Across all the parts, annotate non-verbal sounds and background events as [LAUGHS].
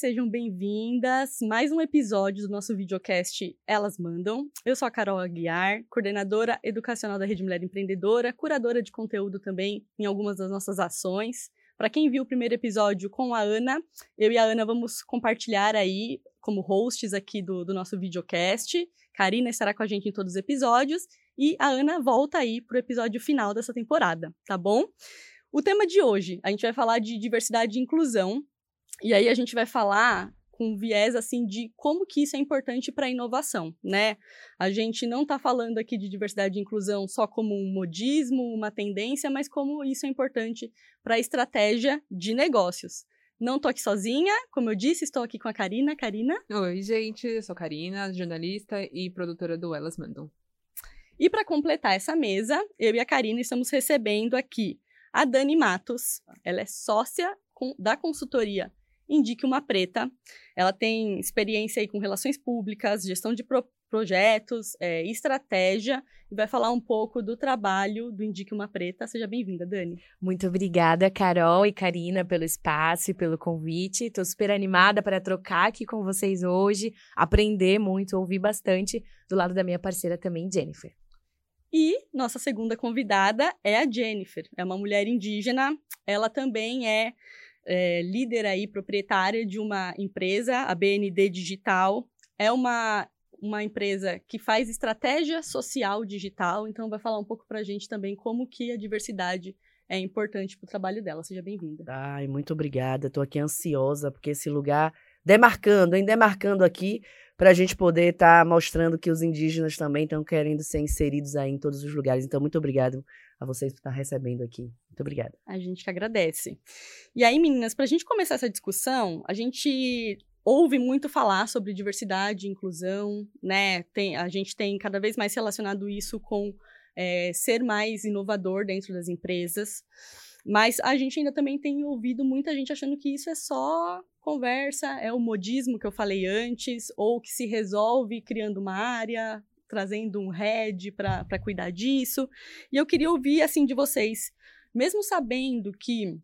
sejam bem-vindas. Mais um episódio do nosso videocast Elas Mandam. Eu sou a Carol Aguiar, coordenadora educacional da Rede Mulher Empreendedora, curadora de conteúdo também em algumas das nossas ações. Para quem viu o primeiro episódio com a Ana, eu e a Ana vamos compartilhar aí como hosts aqui do, do nosso videocast. Karina estará com a gente em todos os episódios e a Ana volta aí para o episódio final dessa temporada, tá bom? O tema de hoje, a gente vai falar de diversidade e inclusão, e aí a gente vai falar com viés assim de como que isso é importante para a inovação, né? A gente não está falando aqui de diversidade e inclusão só como um modismo, uma tendência, mas como isso é importante para a estratégia de negócios. Não estou aqui sozinha, como eu disse, estou aqui com a Karina. Karina? Oi, gente, eu sou Karina, jornalista e produtora do Elas Mandam. E para completar essa mesa, eu e a Karina estamos recebendo aqui a Dani Matos. Ela é sócia da consultoria indique uma preta. Ela tem experiência aí com relações públicas, gestão de pro projetos, é, estratégia, e vai falar um pouco do trabalho do Indique Uma Preta. Seja bem-vinda, Dani. Muito obrigada, Carol e Karina, pelo espaço e pelo convite. Estou super animada para trocar aqui com vocês hoje, aprender muito, ouvir bastante do lado da minha parceira também, Jennifer. E nossa segunda convidada é a Jennifer. É uma mulher indígena. Ela também é é, líder aí, proprietária de uma empresa, a BND Digital. É uma, uma empresa que faz estratégia social digital, então vai falar um pouco para a gente também como que a diversidade é importante para o trabalho dela. Seja bem-vinda. Ai, muito obrigada. Estou aqui ansiosa, porque esse lugar, demarcando, hein, demarcando aqui, para a gente poder estar tá mostrando que os indígenas também estão querendo ser inseridos aí em todos os lugares. Então, muito obrigado a vocês por estar recebendo aqui. Muito obrigada. A gente que agradece. E aí, meninas, para a gente começar essa discussão, a gente ouve muito falar sobre diversidade inclusão, né? Tem, a gente tem cada vez mais relacionado isso com é, ser mais inovador dentro das empresas. Mas a gente ainda também tem ouvido muita gente achando que isso é só conversa, é o modismo que eu falei antes, ou que se resolve criando uma área, trazendo um head para cuidar disso. E eu queria ouvir assim de vocês, mesmo sabendo que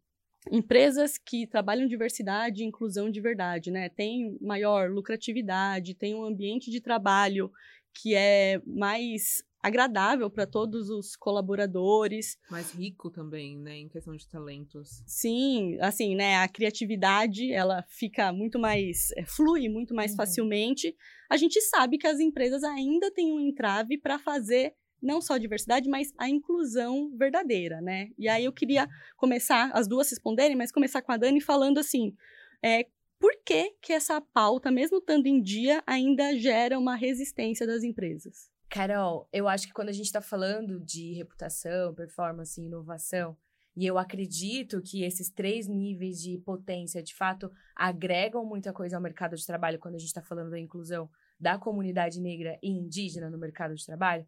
empresas que trabalham diversidade e inclusão de verdade, né, têm maior lucratividade, têm um ambiente de trabalho que é mais agradável para todos os colaboradores. Mais rico também, né, em questão de talentos. Sim, assim, né, a criatividade, ela fica muito mais, é, flui muito mais uhum. facilmente. A gente sabe que as empresas ainda têm um entrave para fazer não só a diversidade, mas a inclusão verdadeira, né? E aí eu queria começar, as duas responderem, mas começar com a Dani falando assim, é, por que que essa pauta, mesmo estando em dia, ainda gera uma resistência das empresas? Carol, eu acho que quando a gente está falando de reputação, performance e inovação, e eu acredito que esses três níveis de potência, de fato, agregam muita coisa ao mercado de trabalho quando a gente está falando da inclusão da comunidade negra e indígena no mercado de trabalho.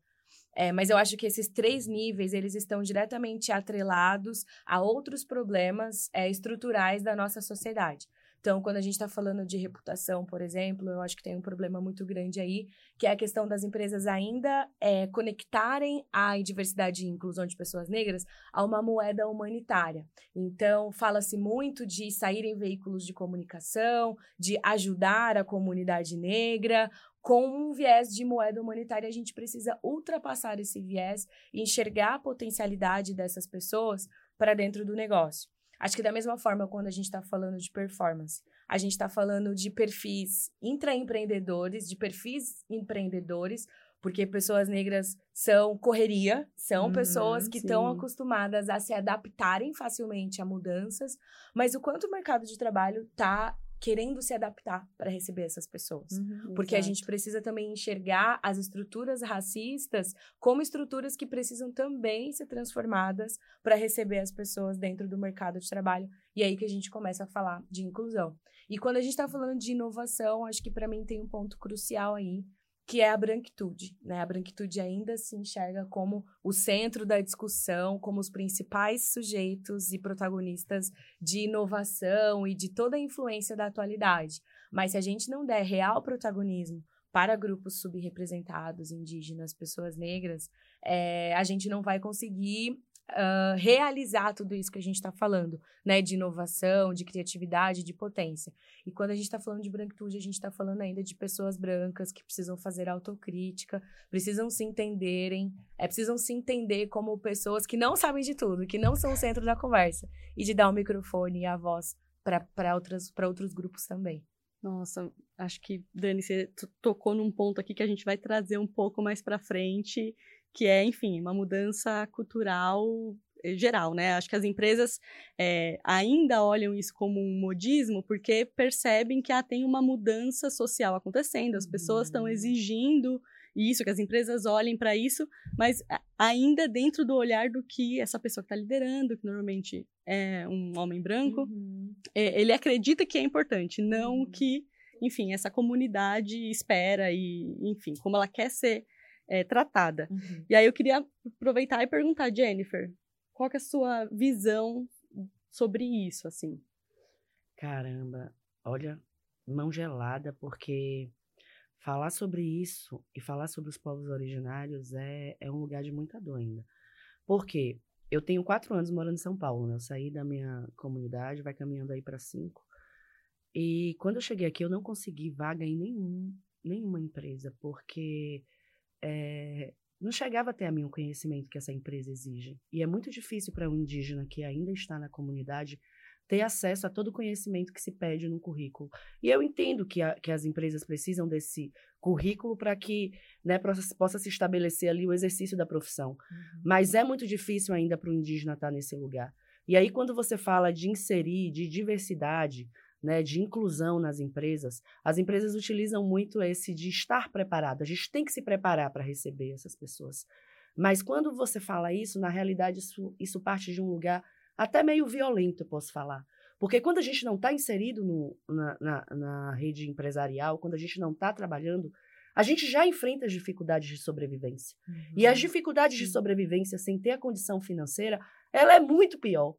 É, mas eu acho que esses três níveis, eles estão diretamente atrelados a outros problemas é, estruturais da nossa sociedade. Então, quando a gente está falando de reputação, por exemplo, eu acho que tem um problema muito grande aí, que é a questão das empresas ainda é, conectarem a diversidade e inclusão de pessoas negras a uma moeda humanitária. Então, fala-se muito de sair em veículos de comunicação, de ajudar a comunidade negra, com um viés de moeda humanitária, a gente precisa ultrapassar esse viés e enxergar a potencialidade dessas pessoas para dentro do negócio. Acho que da mesma forma, quando a gente está falando de performance, a gente está falando de perfis intraempreendedores, de perfis empreendedores, porque pessoas negras são correria, são uhum, pessoas que estão acostumadas a se adaptarem facilmente a mudanças, mas o quanto o mercado de trabalho está querendo se adaptar para receber essas pessoas. Uhum, Porque exato. a gente precisa também enxergar as estruturas racistas como estruturas que precisam também ser transformadas para receber as pessoas dentro do mercado de trabalho. E aí que a gente começa a falar de inclusão. E quando a gente está falando de inovação, acho que para mim tem um ponto crucial aí, que é a branquitude. Né? A branquitude ainda se enxerga como o centro da discussão, como os principais sujeitos e protagonistas de inovação e de toda a influência da atualidade. Mas se a gente não der real protagonismo para grupos subrepresentados, indígenas, pessoas negras, é, a gente não vai conseguir uh, realizar tudo isso que a gente está falando, né? De inovação, de criatividade, de potência. E quando a gente está falando de branquitude, a gente está falando ainda de pessoas brancas que precisam fazer autocrítica, precisam se entenderem, é, precisam se entender como pessoas que não sabem de tudo, que não são o centro da conversa, e de dar o microfone e a voz para outros grupos também. Nossa, acho que, Dani, você tocou num ponto aqui que a gente vai trazer um pouco mais para frente, que é, enfim, uma mudança cultural eh, geral, né? Acho que as empresas é, ainda olham isso como um modismo porque percebem que ah, tem uma mudança social acontecendo, as pessoas estão uhum. exigindo isso, que as empresas olhem para isso, mas ainda dentro do olhar do que essa pessoa que está liderando, que normalmente é um homem branco, uhum. é, ele acredita que é importante, não uhum. que, enfim, essa comunidade espera e, enfim, como ela quer ser é, tratada. Uhum. E aí eu queria aproveitar e perguntar, Jennifer, qual é a sua visão sobre isso, assim? Caramba, olha, mão gelada, porque falar sobre isso e falar sobre os povos originários é, é um lugar de muita dor ainda. Por quê? Eu tenho quatro anos morando em São Paulo, né? Eu saí da minha comunidade, vai caminhando aí para cinco. E quando eu cheguei aqui, eu não consegui vaga em nenhum, nenhuma empresa, porque é, não chegava até a mim o conhecimento que essa empresa exige. E é muito difícil para um indígena que ainda está na comunidade ter acesso a todo o conhecimento que se pede no currículo. E eu entendo que, a, que as empresas precisam desse currículo para que né, possa, possa, se estabelecer ali o exercício da profissão. Uhum. Mas é muito difícil ainda para o indígena estar nesse lugar. E aí, quando você fala de inserir, de diversidade, né, de inclusão nas empresas, as empresas utilizam muito esse de estar preparado. A gente tem que se preparar para receber essas pessoas. Mas quando você fala isso, na realidade, isso, isso parte de um lugar até meio violento, eu posso falar. Porque quando a gente não está inserido no, na, na, na, rede empresarial, quando a gente não está trabalhando, a gente já enfrenta as dificuldades de sobrevivência. Uhum. E as uhum. dificuldades de sobrevivência sem ter a condição financeira, ela é muito pior.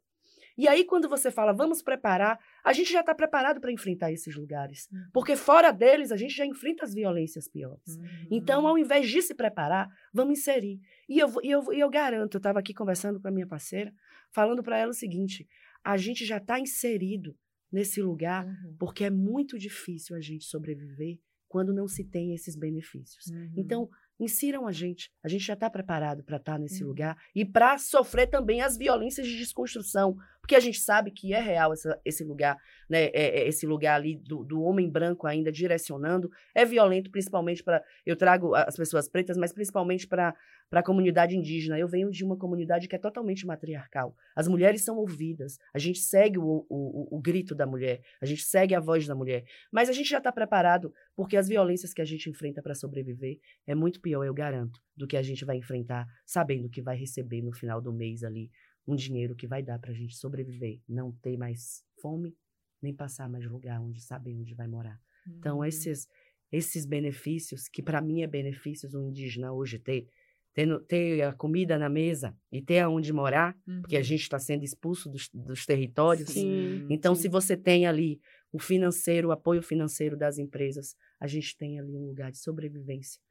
E aí, quando você fala, vamos preparar, a gente já está preparado para enfrentar esses lugares. Uhum. Porque fora deles, a gente já enfrenta as violências piores. Uhum. Então, ao invés de se preparar, vamos inserir. E eu, eu, e eu garanto, eu estava aqui conversando com a minha parceira, falando para ela o seguinte: a gente já está inserido nesse lugar uhum. porque é muito difícil a gente sobreviver quando não se tem esses benefícios. Uhum. Então, insiram a gente. A gente já está preparado para estar tá nesse uhum. lugar e para sofrer também as violências de desconstrução, porque a gente sabe que é real essa, esse lugar, né? É, é esse lugar ali do, do, homem branco ainda direcionando é violento, principalmente para eu trago as pessoas pretas, mas principalmente para a comunidade indígena. Eu venho de uma comunidade que é totalmente matriarcal. As mulheres são ouvidas, a gente segue o, o, o grito da mulher, a gente segue a voz da mulher, mas a gente já está preparado porque as violências que a gente enfrenta para sobreviver é muito pior, eu garanto, do que a gente vai enfrentar sabendo que vai receber no final do mês ali um dinheiro que vai dar para a gente sobreviver, não ter mais fome, nem passar mais lugar onde saber onde vai morar. Então, uhum. Então, esses, esses benefícios, que para mim é benefícios um indígena hoje ter, ter, ter a comida na mesa e ter aonde morar, uhum. porque a uhum. gente está sendo expulso dos, dos territórios. Sim, então, sim. se você tem ali o financeiro, o apoio financeiro das empresas, a gente tem ali um lugar de sobrevivência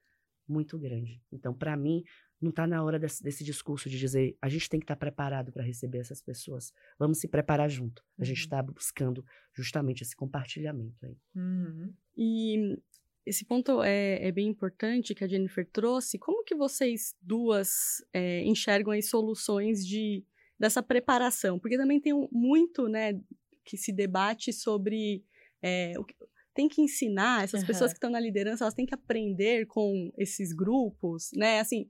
muito grande. Então, para mim, não está na hora desse, desse, discurso de dizer a gente tem que estar tá preparado para receber essas pessoas. Vamos se preparar junto. A gente está uhum. buscando justamente esse compartilhamento aí. Uhum. E esse ponto é, é, bem importante que a Jennifer trouxe. Como que vocês duas é, enxergam as soluções de, dessa preparação? Porque também tem muito, né, que se debate sobre é, o que, tem que ensinar essas uhum. pessoas que estão na liderança, elas têm que aprender com esses grupos, né? Assim,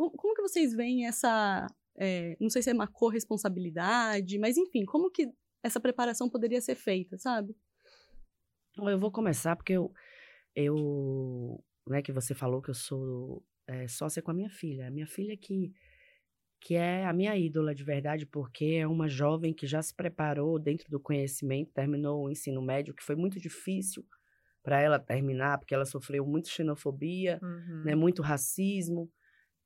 como, como que vocês veem essa, é, não sei se é uma corresponsabilidade, mas enfim, como que essa preparação poderia ser feita, sabe? Eu vou começar porque eu eu, né, que você falou que eu sou é, sócia com a minha filha. A minha filha que, que é a minha ídola de verdade, porque é uma jovem que já se preparou dentro do conhecimento, terminou o ensino médio, que foi muito difícil para ela terminar, porque ela sofreu muito xenofobia, uhum. né, muito racismo.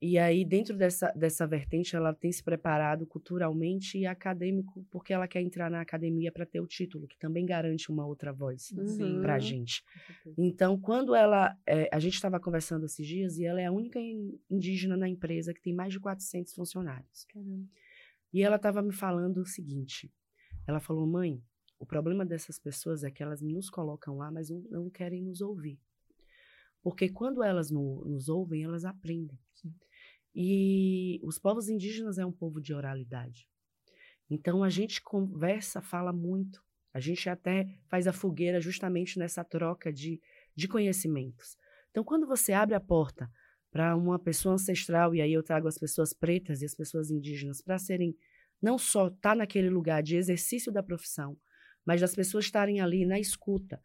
E aí, dentro dessa, dessa vertente, ela tem se preparado culturalmente e acadêmico, porque ela quer entrar na academia para ter o título, que também garante uma outra voz uhum. para a gente. Então, quando ela. É, a gente estava conversando esses dias e ela é a única indígena na empresa que tem mais de 400 funcionários. Caramba. E ela estava me falando o seguinte: ela falou, mãe, o problema dessas pessoas é que elas nos colocam lá, mas não, não querem nos ouvir. Porque quando elas no, nos ouvem, elas aprendem. E os povos indígenas é um povo de oralidade. Então a gente conversa, fala muito. A gente até faz a fogueira justamente nessa troca de, de conhecimentos. Então, quando você abre a porta para uma pessoa ancestral, e aí eu trago as pessoas pretas e as pessoas indígenas para serem, não só estar tá naquele lugar de exercício da profissão, mas das pessoas estarem ali na escuta.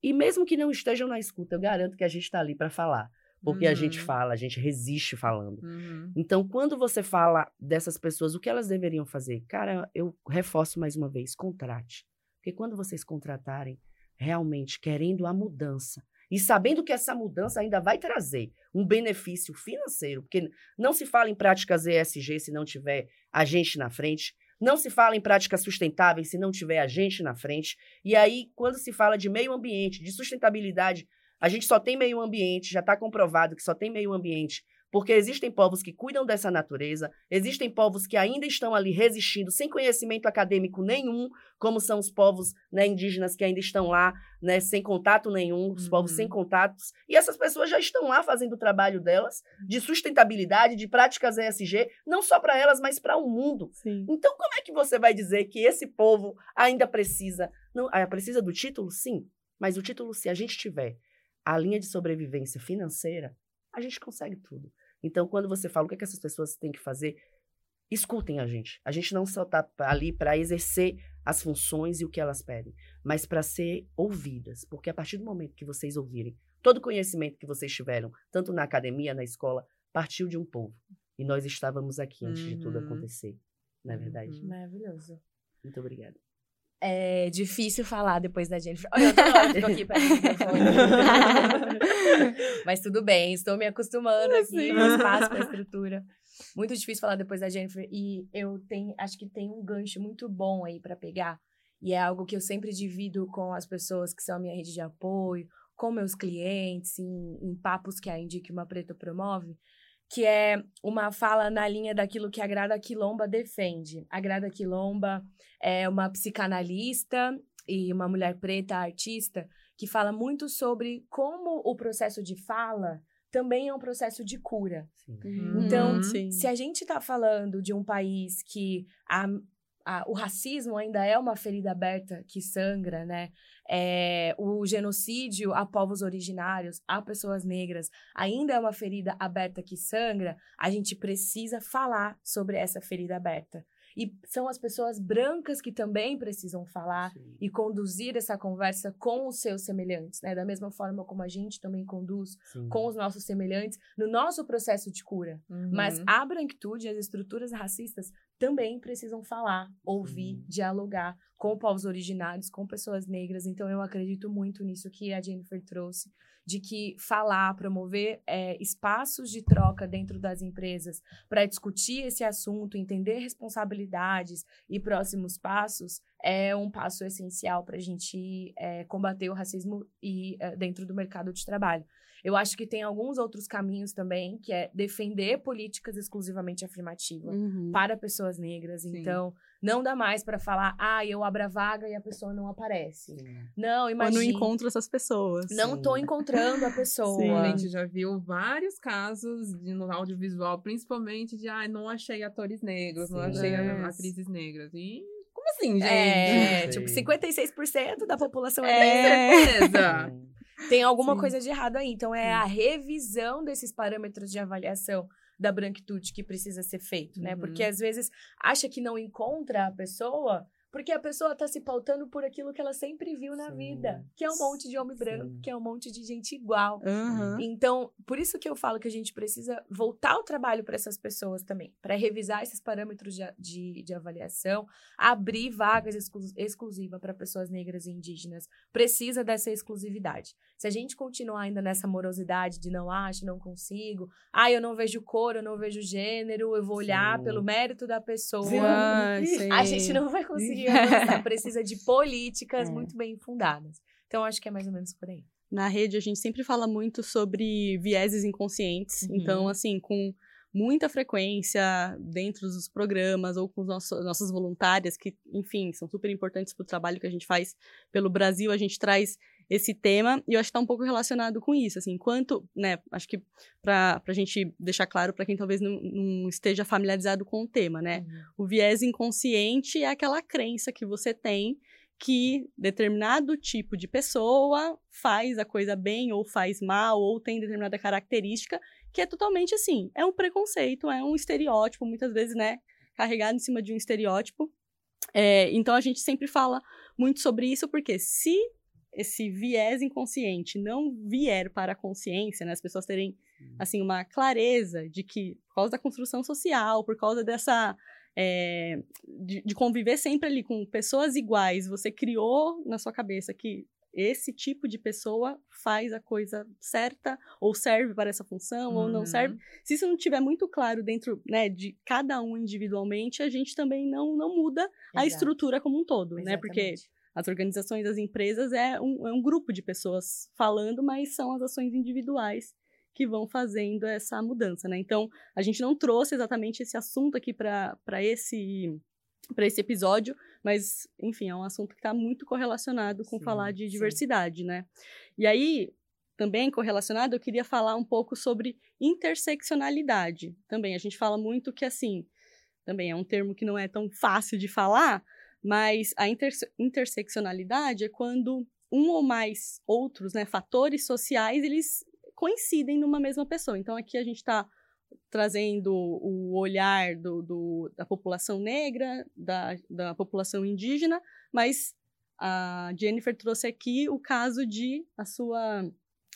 E mesmo que não estejam na escuta, eu garanto que a gente está ali para falar. Porque uhum. a gente uhum. fala, a gente resiste falando. Uhum. Então, quando você fala dessas pessoas, o que elas deveriam fazer? Cara, eu reforço mais uma vez: contrate. Porque quando vocês contratarem, realmente querendo a mudança, e sabendo que essa mudança ainda vai trazer um benefício financeiro, porque não se fala em práticas ESG se não tiver a gente na frente, não se fala em práticas sustentáveis se não tiver a gente na frente. E aí, quando se fala de meio ambiente, de sustentabilidade, a gente só tem meio ambiente, já está comprovado que só tem meio ambiente porque existem povos que cuidam dessa natureza, existem povos que ainda estão ali resistindo sem conhecimento acadêmico nenhum, como são os povos né, indígenas que ainda estão lá, né, sem contato nenhum, os uhum. povos sem uhum. contatos. E essas pessoas já estão lá fazendo o trabalho delas, de sustentabilidade, de práticas ESG, não só para elas, mas para o mundo. Sim. Então, como é que você vai dizer que esse povo ainda precisa? Não, ah, precisa do título? Sim. Mas o título, se a gente tiver a linha de sobrevivência financeira, a gente consegue tudo. Então, quando você fala o que, é que essas pessoas têm que fazer, escutem a gente. A gente não só está ali para exercer as funções e o que elas pedem, mas para ser ouvidas. Porque a partir do momento que vocês ouvirem, todo o conhecimento que vocês tiveram, tanto na academia, na escola, partiu de um povo. E nós estávamos aqui antes uhum. de tudo uhum. acontecer. Não é verdade? Uhum. Maravilhoso. Muito obrigada. É difícil falar depois da Jennifer. [LAUGHS] Olha, eu tô, tô aqui pra [LAUGHS] Mas tudo bem, estou me acostumando aqui no espaço, com a [LAUGHS] estrutura. Muito difícil falar depois da Jennifer. E eu tenho, acho que tem um gancho muito bom aí para pegar. E é algo que eu sempre divido com as pessoas que são a minha rede de apoio, com meus clientes, em, em papos que a Indique Uma Preta promove que é uma fala na linha daquilo que a Grada Quilomba defende. A Grada Quilomba é uma psicanalista e uma mulher preta artista que fala muito sobre como o processo de fala também é um processo de cura. Sim. Uhum. Então, Sim. se a gente está falando de um país que a, a, o racismo ainda é uma ferida aberta que sangra, né? É, o genocídio a povos originários, a pessoas negras, ainda é uma ferida aberta que sangra, a gente precisa falar sobre essa ferida aberta. E são as pessoas brancas que também precisam falar Sim. e conduzir essa conversa com os seus semelhantes, né? Da mesma forma como a gente também conduz Sim. com os nossos semelhantes no nosso processo de cura. Uhum. Mas a branquitude, as estruturas racistas também precisam falar, ouvir, Sim. dialogar com povos originários, com pessoas negras. Então eu acredito muito nisso que a Jennifer trouxe de que falar, promover é, espaços de troca dentro das empresas para discutir esse assunto, entender responsabilidades e próximos passos é um passo essencial para a gente é, combater o racismo e é, dentro do mercado de trabalho. Eu acho que tem alguns outros caminhos também, que é defender políticas exclusivamente afirmativas uhum. para pessoas negras. Sim. Então, não dá mais para falar, ah, eu abro a vaga e a pessoa não aparece. Sim. Não, imagina. Eu não encontro essas pessoas. Não Sim. tô encontrando a [LAUGHS] pessoa. Sim. A gente já viu vários casos de, no audiovisual, principalmente de, ah, não achei atores negros, não achei é. atrizes negras. E como assim, gente? É, [LAUGHS] tipo, 56% da população é, é. certeza. Tem alguma Sim. coisa de errado aí. Então, é Sim. a revisão desses parâmetros de avaliação da branquitude que precisa ser feito, né? Uhum. Porque às vezes acha que não encontra a pessoa porque a pessoa tá se pautando por aquilo que ela sempre viu na Sim. vida, que é um monte de homem branco, Sim. que é um monte de gente igual. Uhum. Então, por isso que eu falo que a gente precisa voltar o trabalho para essas pessoas também, para revisar esses parâmetros de, de, de avaliação, abrir vagas exclu exclusivas para pessoas negras e indígenas. Precisa dessa exclusividade. Se a gente continuar ainda nessa morosidade de não acho, não consigo, ah, eu não vejo cor, eu não vejo gênero, eu vou olhar Sim. pelo mérito da pessoa, ah, a gente não vai conseguir avançar, [LAUGHS] precisa de políticas é. muito bem fundadas. Então, acho que é mais ou menos por aí. Na rede, a gente sempre fala muito sobre vieses inconscientes. Uhum. Então, assim, com muita frequência dentro dos programas ou com nossos, nossas voluntárias, que, enfim, são super importantes para o trabalho que a gente faz pelo Brasil. A gente traz esse tema e eu acho que está um pouco relacionado com isso, assim, enquanto, né, acho que para a gente deixar claro para quem talvez não, não, esteja familiarizado com o tema, né, uhum. o viés inconsciente é aquela crença que você tem que determinado tipo de pessoa faz a coisa bem ou faz mal ou tem determinada característica que é totalmente assim, é um preconceito, é um estereótipo, muitas vezes, né, carregado em cima de um estereótipo. É, então a gente sempre fala muito sobre isso, porque se esse viés inconsciente não vier para a consciência, né, as pessoas terem assim uma clareza de que por causa da construção social, por causa dessa é, de, de, conviver sempre ali com pessoas iguais, você criou na sua cabeça que esse tipo de pessoa faz a coisa certa ou serve para essa função uhum. ou não serve. Uhum. Se isso não tiver muito claro dentro né, de cada um individualmente, a gente também não, não muda Exato. a estrutura como um todo, Exatamente. né? Porque as organizações, as empresas é um, é um grupo de pessoas falando, mas são as ações individuais que vão fazendo essa mudança, né? Então, a gente não trouxe exatamente esse assunto aqui para esse para esse episódio, mas enfim, é um assunto que está muito correlacionado com sim, falar de diversidade, sim. né? E aí, também correlacionado, eu queria falar um pouco sobre interseccionalidade. Também a gente fala muito que assim, também é um termo que não é tão fácil de falar, mas a interse interseccionalidade é quando um ou mais outros né, fatores sociais eles coincidem numa mesma pessoa. Então aqui a gente está trazendo o olhar do, do, da população negra, da, da população indígena, mas a Jennifer trouxe aqui o caso de a sua,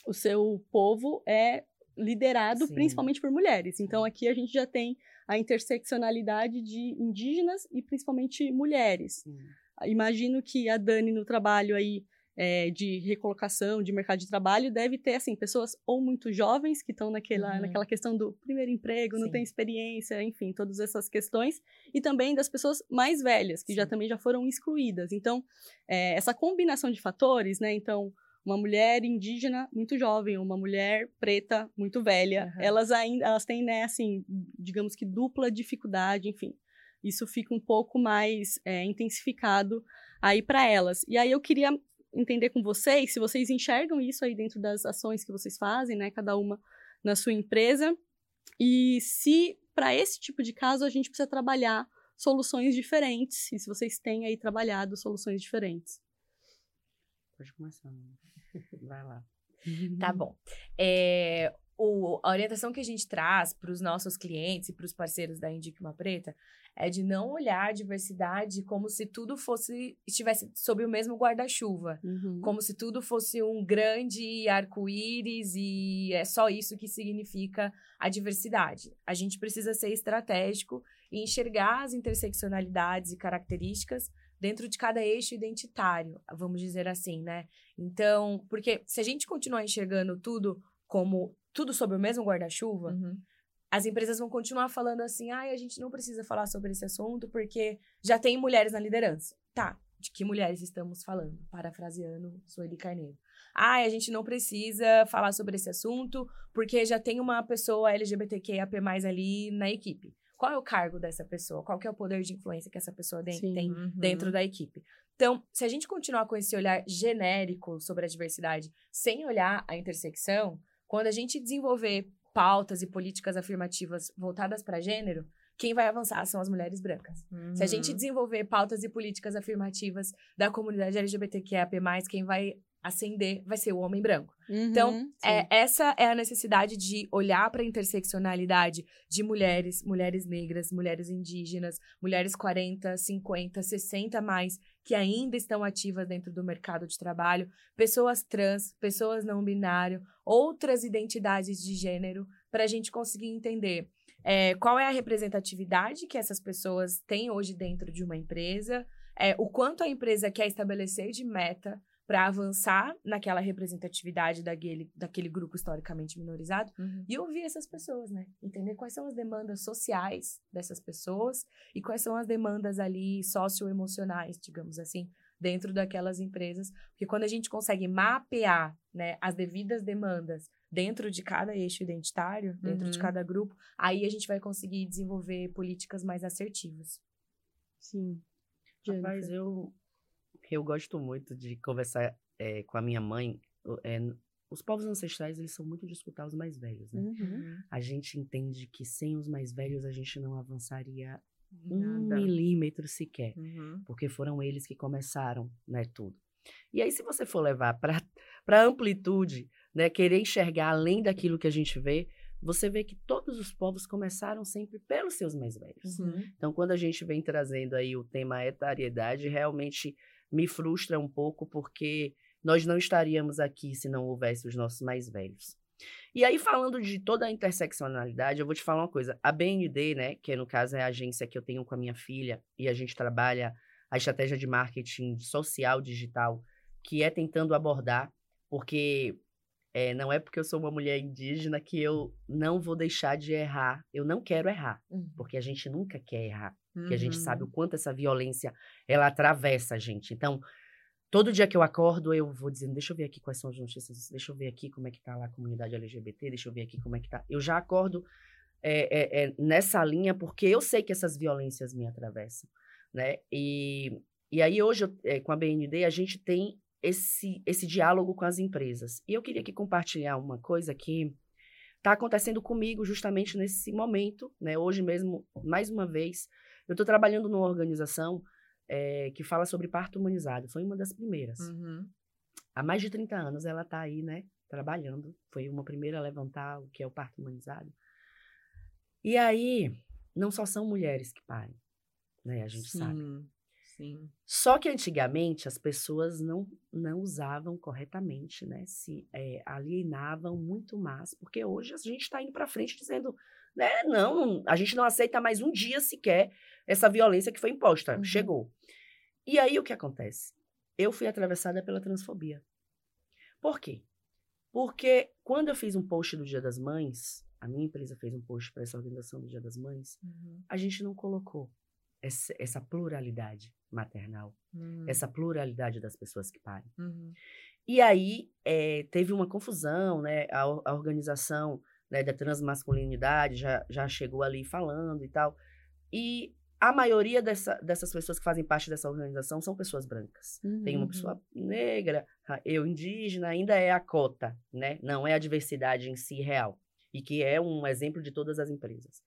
o seu povo é liderado Sim. principalmente por mulheres. Então aqui a gente já tem a interseccionalidade de indígenas e principalmente mulheres. Sim. Imagino que a Dani no trabalho aí é, de recolocação, de mercado de trabalho, deve ter, assim, pessoas ou muito jovens que estão naquela, uhum. naquela questão do primeiro emprego, Sim. não tem experiência, enfim, todas essas questões, e também das pessoas mais velhas, que Sim. já também já foram excluídas. Então, é, essa combinação de fatores, né, então, uma mulher indígena muito jovem, uma mulher preta muito velha, uhum. elas ainda, elas têm, né, assim, digamos que dupla dificuldade, enfim, isso fica um pouco mais é, intensificado aí para elas. E aí eu queria entender com vocês se vocês enxergam isso aí dentro das ações que vocês fazem, né? Cada uma na sua empresa. E se para esse tipo de caso a gente precisa trabalhar soluções diferentes, e se vocês têm aí trabalhado soluções diferentes. Pode começar. Vai lá. Tá bom. É, o, a orientação que a gente traz para os nossos clientes e para os parceiros da Indique Uma Preta é de não olhar a diversidade como se tudo fosse estivesse sob o mesmo guarda-chuva, uhum. como se tudo fosse um grande arco-íris e é só isso que significa a diversidade. A gente precisa ser estratégico e enxergar as interseccionalidades e características dentro de cada eixo identitário, vamos dizer assim, né? Então, porque se a gente continuar enxergando tudo como tudo sob o mesmo guarda-chuva, uhum as empresas vão continuar falando assim: ah, a gente não precisa falar sobre esse assunto porque já tem mulheres na liderança. Tá, de que mulheres estamos falando? Parafraseando Sueli Carneiro. Ah, a gente não precisa falar sobre esse assunto porque já tem uma pessoa LGBTQIAP+, ali na equipe. Qual é o cargo dessa pessoa? Qual é o poder de influência que essa pessoa de Sim, tem uhum. dentro da equipe? Então, se a gente continuar com esse olhar genérico sobre a diversidade, sem olhar a intersecção, quando a gente desenvolver pautas e políticas afirmativas voltadas para gênero, quem vai avançar são as mulheres brancas. Uhum. Se a gente uhum. desenvolver pautas e políticas afirmativas da comunidade LGBTQIAP+, quem vai ascender vai ser o homem branco. Então, uhum, então, é, essa é a necessidade de olhar para a interseccionalidade de mulheres, mulheres negras, mulheres indígenas, mulheres 40, 50, 60 mais, que ainda estão ativas dentro do mercado de trabalho, pessoas trans, pessoas não binário, outras identidades de gênero, para a gente conseguir entender é, qual é a representatividade que essas pessoas têm hoje dentro de uma empresa, é, o quanto a empresa quer estabelecer de meta para avançar naquela representatividade daquele, daquele grupo historicamente minorizado uhum. e ouvir essas pessoas, né? Entender quais são as demandas sociais dessas pessoas e quais são as demandas ali socioemocionais, digamos assim, dentro daquelas empresas. Porque quando a gente consegue mapear né, as devidas demandas dentro de cada eixo identitário, dentro de Uhum. cada grupo, aí a gente vai conseguir desenvolver políticas mais assertivas. Sim. Rapaz, Jennifer. eu, eu gosto muito de conversar eh, com a minha mãe. eh, os povos ancestrais, eles são muito de escutar os mais velhos, né? Uhum. A gente entende que sem os mais velhos a gente não avançaria um Nada. milímetro sequer. Uhum. porque foram eles que começaram, né, tudo. E aí, se você for levar para a amplitude, né, querer enxergar além daquilo que a gente vê, você vê que todos os povos começaram sempre pelos seus mais velhos. Sim. Então, quando a gente vem trazendo aí o tema etariedade, realmente me frustra um pouco, porque nós não estaríamos aqui se não houvesse os nossos mais velhos. E aí, falando de toda a interseccionalidade, eu vou te falar uma coisa. A BND, né, que no caso é a agência que eu tenho com a minha filha, e a gente trabalha a estratégia de marketing social digital, que é tentando abordar, porque é, não é porque eu sou uma mulher indígena que eu não vou deixar de errar. Eu não quero errar, Uhum. porque a gente nunca quer errar porque a gente Uhum. sabe o quanto essa violência ela atravessa a gente. Então, todo dia que eu acordo, eu vou dizendo, deixa eu ver aqui quais são as notícias, deixa eu ver aqui como é que tá lá a comunidade LGBT, deixa eu ver aqui como é que tá. Eu já acordo é, é, é, nessa linha porque eu sei que essas violências me atravessam, né? E, e aí hoje, eu, é, com a BND, a gente tem esse, esse diálogo com as empresas. E eu queria aqui compartilhar uma coisa que está acontecendo comigo justamente nesse momento, né? Hoje mesmo, mais uma vez, eu estou trabalhando numa organização eh, que fala sobre parto humanizado. Foi uma das primeiras. Uhum. Há mais de 30 anos ela está aí, né? Trabalhando. Foi uma primeira a levantar o que é o parto humanizado. E aí, não só são mulheres que parem, né? A gente Sim. sabe. Sim. Só que antigamente as pessoas não, não usavam corretamente, né? Se eh, alienavam muito mais, porque hoje a gente está indo para frente dizendo, né? Não, a gente não aceita mais um dia sequer essa violência que foi imposta. Uhum. Chegou. E aí o que acontece? Eu fui atravessada pela transfobia. Por quê? Porque quando eu fiz um post do Dia das Mães, a minha empresa fez um post para essa organização do Dia das Mães, Uhum. a gente não colocou essa, essa pluralidade maternal Uhum. essa pluralidade das pessoas que parem. Uhum. E aí eh, teve uma confusão, né? A, a organização né, da transmasculinidade já, já chegou ali falando e tal. E a maioria dessa, dessas pessoas que fazem parte dessa organização são pessoas brancas. Tem uma Uhum. pessoa negra, a- eu indígena, ainda é a cota, né? Não é a diversidade em si real. E que é um exemplo de todas as empresas.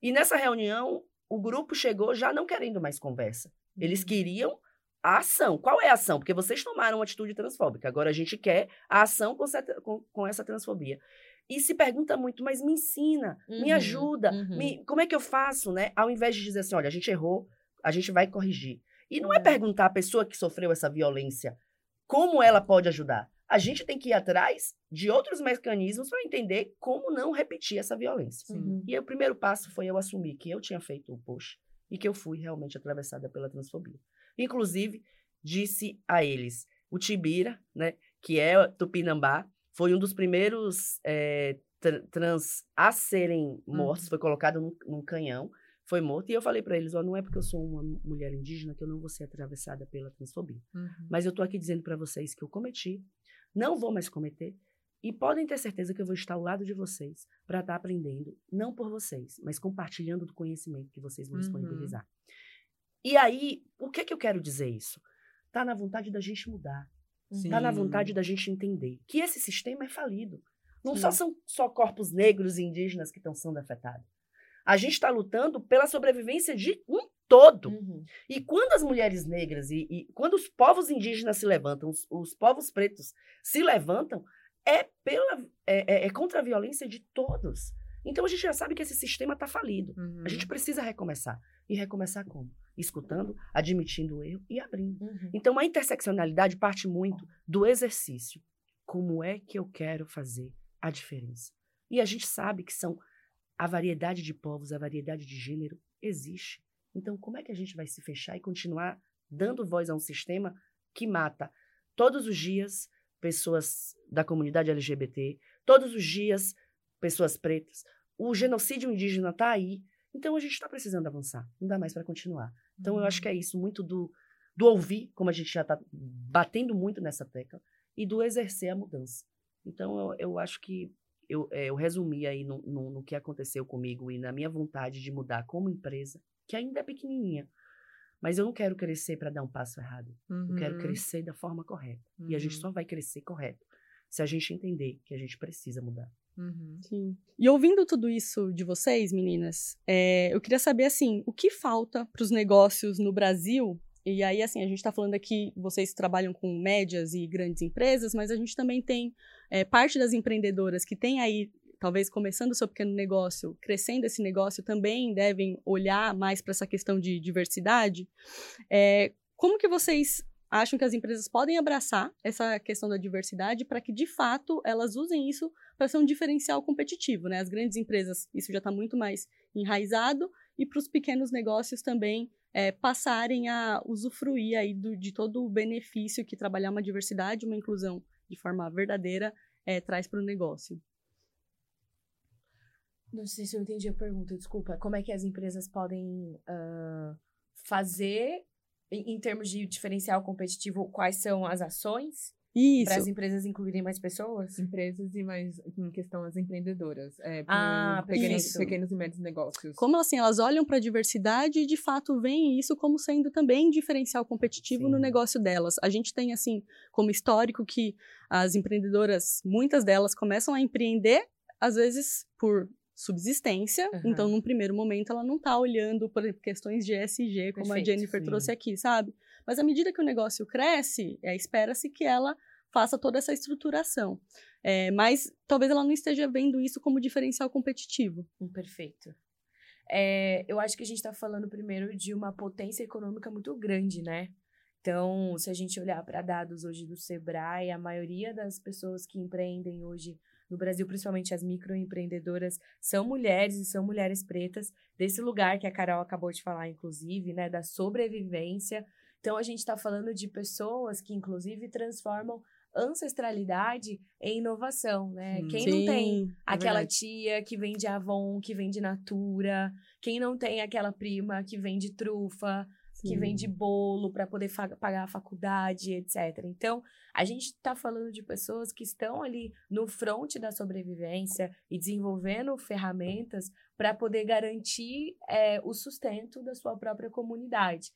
E nessa reunião, o grupo chegou já não querendo mais conversa. Eles Uhum. queriam a ação. Qual é a ação? Porque vocês tomaram uma atitude transfóbica. Agora a gente quer a ação com, essa- com- com essa transfobia. E se pergunta muito, mas me ensina, me Uhum, ajuda, uhum. me- como é que eu faço, né? Ao invés de dizer assim, olha, a gente errou, a gente vai corrigir. E não é É. perguntar à pessoa que sofreu essa violência como ela pode ajudar. A gente tem que ir atrás de outros mecanismos para entender como não repetir essa violência. Uhum. E o primeiro passo foi eu assumir que eu tinha feito o post e que eu fui realmente atravessada pela transfobia. Inclusive, disse a eles, o Tibira, né, que é Tupinambá, foi um dos primeiros tra- trans a serem mortos, Uhum. foi colocado num, num canhão, foi morto. E eu falei para eles, ó, não é porque eu sou uma mulher indígena que eu não vou ser atravessada pela transfobia. Uhum. Mas eu tô aqui dizendo para vocês que eu cometi, não vou mais cometer, e podem ter certeza que eu vou estar ao lado de vocês para estar aprendendo, não por vocês, mas compartilhando do conhecimento que vocês vão Uhum. disponibilizar. E aí, o que que eu quero dizer isso? Tá na vontade da gente mudar, tá na vontade da gente entender que esse sistema é falido. Não só são só corpos negros e indígenas que estão sendo afetados. A gente está lutando pela sobrevivência de um todo. Uhum. E quando as mulheres negras e, e quando os povos indígenas se levantam, os, os povos pretos se levantam, é, pela, é, é- é contra a violência de todos. Então a gente já sabe que esse sistema está falido. Uhum. A gente precisa recomeçar. E recomeçar como? Escutando, admitindo o erro e abrindo. Uhum. Então a interseccionalidade parte muito do exercício. Como é que eu quero fazer a diferença? E a gente sabe que são a variedade de povos, a variedade de gênero existe. Então como é que a gente vai se fechar e continuar dando voz a um sistema que mata todos os dias pessoas da comunidade LGBT, todos os dias pessoas pretas. O genocídio indígena está aí. Então a gente está precisando avançar. Não dá mais para continuar. Então, eu acho que é isso, muito do, do ouvir, como a gente já está batendo muito nessa tecla, e do exercer a mudança. Então, eu, eu acho que eu, é, eu resumi aí no, no, no que aconteceu comigo e na minha vontade de mudar como empresa, que ainda é pequenininha. Mas eu não quero crescer para dar um passo errado. Uhum. Eu quero crescer da forma correta. Uhum. E a gente só vai crescer correto se a gente entender que a gente precisa mudar. Uhum. Sim. E ouvindo tudo isso de vocês, meninas, é, eu queria saber, assim, o que falta para os negócios no Brasil? E aí, assim, a gente está falando aqui, vocês trabalham com médias e grandes empresas, mas a gente também tem é, parte das empreendedoras que tem aí, talvez começando o seu pequeno negócio, crescendo esse negócio, também devem olhar mais para essa questão de diversidade. É, como que vocês acham que as empresas podem abraçar essa questão da diversidade para que, de fato, elas usem isso para ser um diferencial competitivo, né? As grandes empresas, isso já está muito mais enraizado, e para os pequenos negócios também é, passarem a usufruir aí do, de todo o benefício que trabalhar uma diversidade, uma inclusão de forma verdadeira é, traz para o negócio. Não sei se eu entendi a pergunta, desculpa. Como é que as empresas podem uh, fazer, em, em, termos de diferencial competitivo, quais são as ações? Para as empresas incluírem mais pessoas? Empresas e mais, em questão, as empreendedoras. É, ah, pequenos, pequenos e médios negócios. Como assim, elas olham para a diversidade e, de fato, veem isso como sendo também diferencial competitivo Sim. no negócio delas. A gente tem, assim, como histórico que as empreendedoras, muitas delas começam a empreender, às vezes por subsistência. Uhum. Então, num primeiro momento, ela não está olhando por questões de ESG, como Perfeito, a Jennifer sim. trouxe aqui, sabe? Mas à medida que o negócio cresce, é, espera-se que ela faça toda essa estruturação. É, mas talvez ela não esteja vendo isso como diferencial competitivo. Hum, perfeito. É, eu acho que a gente está falando primeiro de uma potência econômica muito grande, né? Então, se a gente olhar para dados hoje do Sebrae, a maioria das pessoas que empreendem hoje no Brasil, principalmente as microempreendedoras, são mulheres e são mulheres pretas, desse lugar que a Carol acabou de falar, inclusive, né, da sobrevivência. Então, a gente está falando de pessoas que, inclusive, transformam ancestralidade em inovação, né? Sim, quem não tem é aquela verdade. tia que vende Avon, que vende Natura, quem não tem aquela prima que vende trufa, Sim. que vende bolo para poder pagar a faculdade, etc. Então, a gente está falando de pessoas que estão ali no front da sobrevivência e desenvolvendo ferramentas para poder garantir é, o sustento da sua própria comunidade.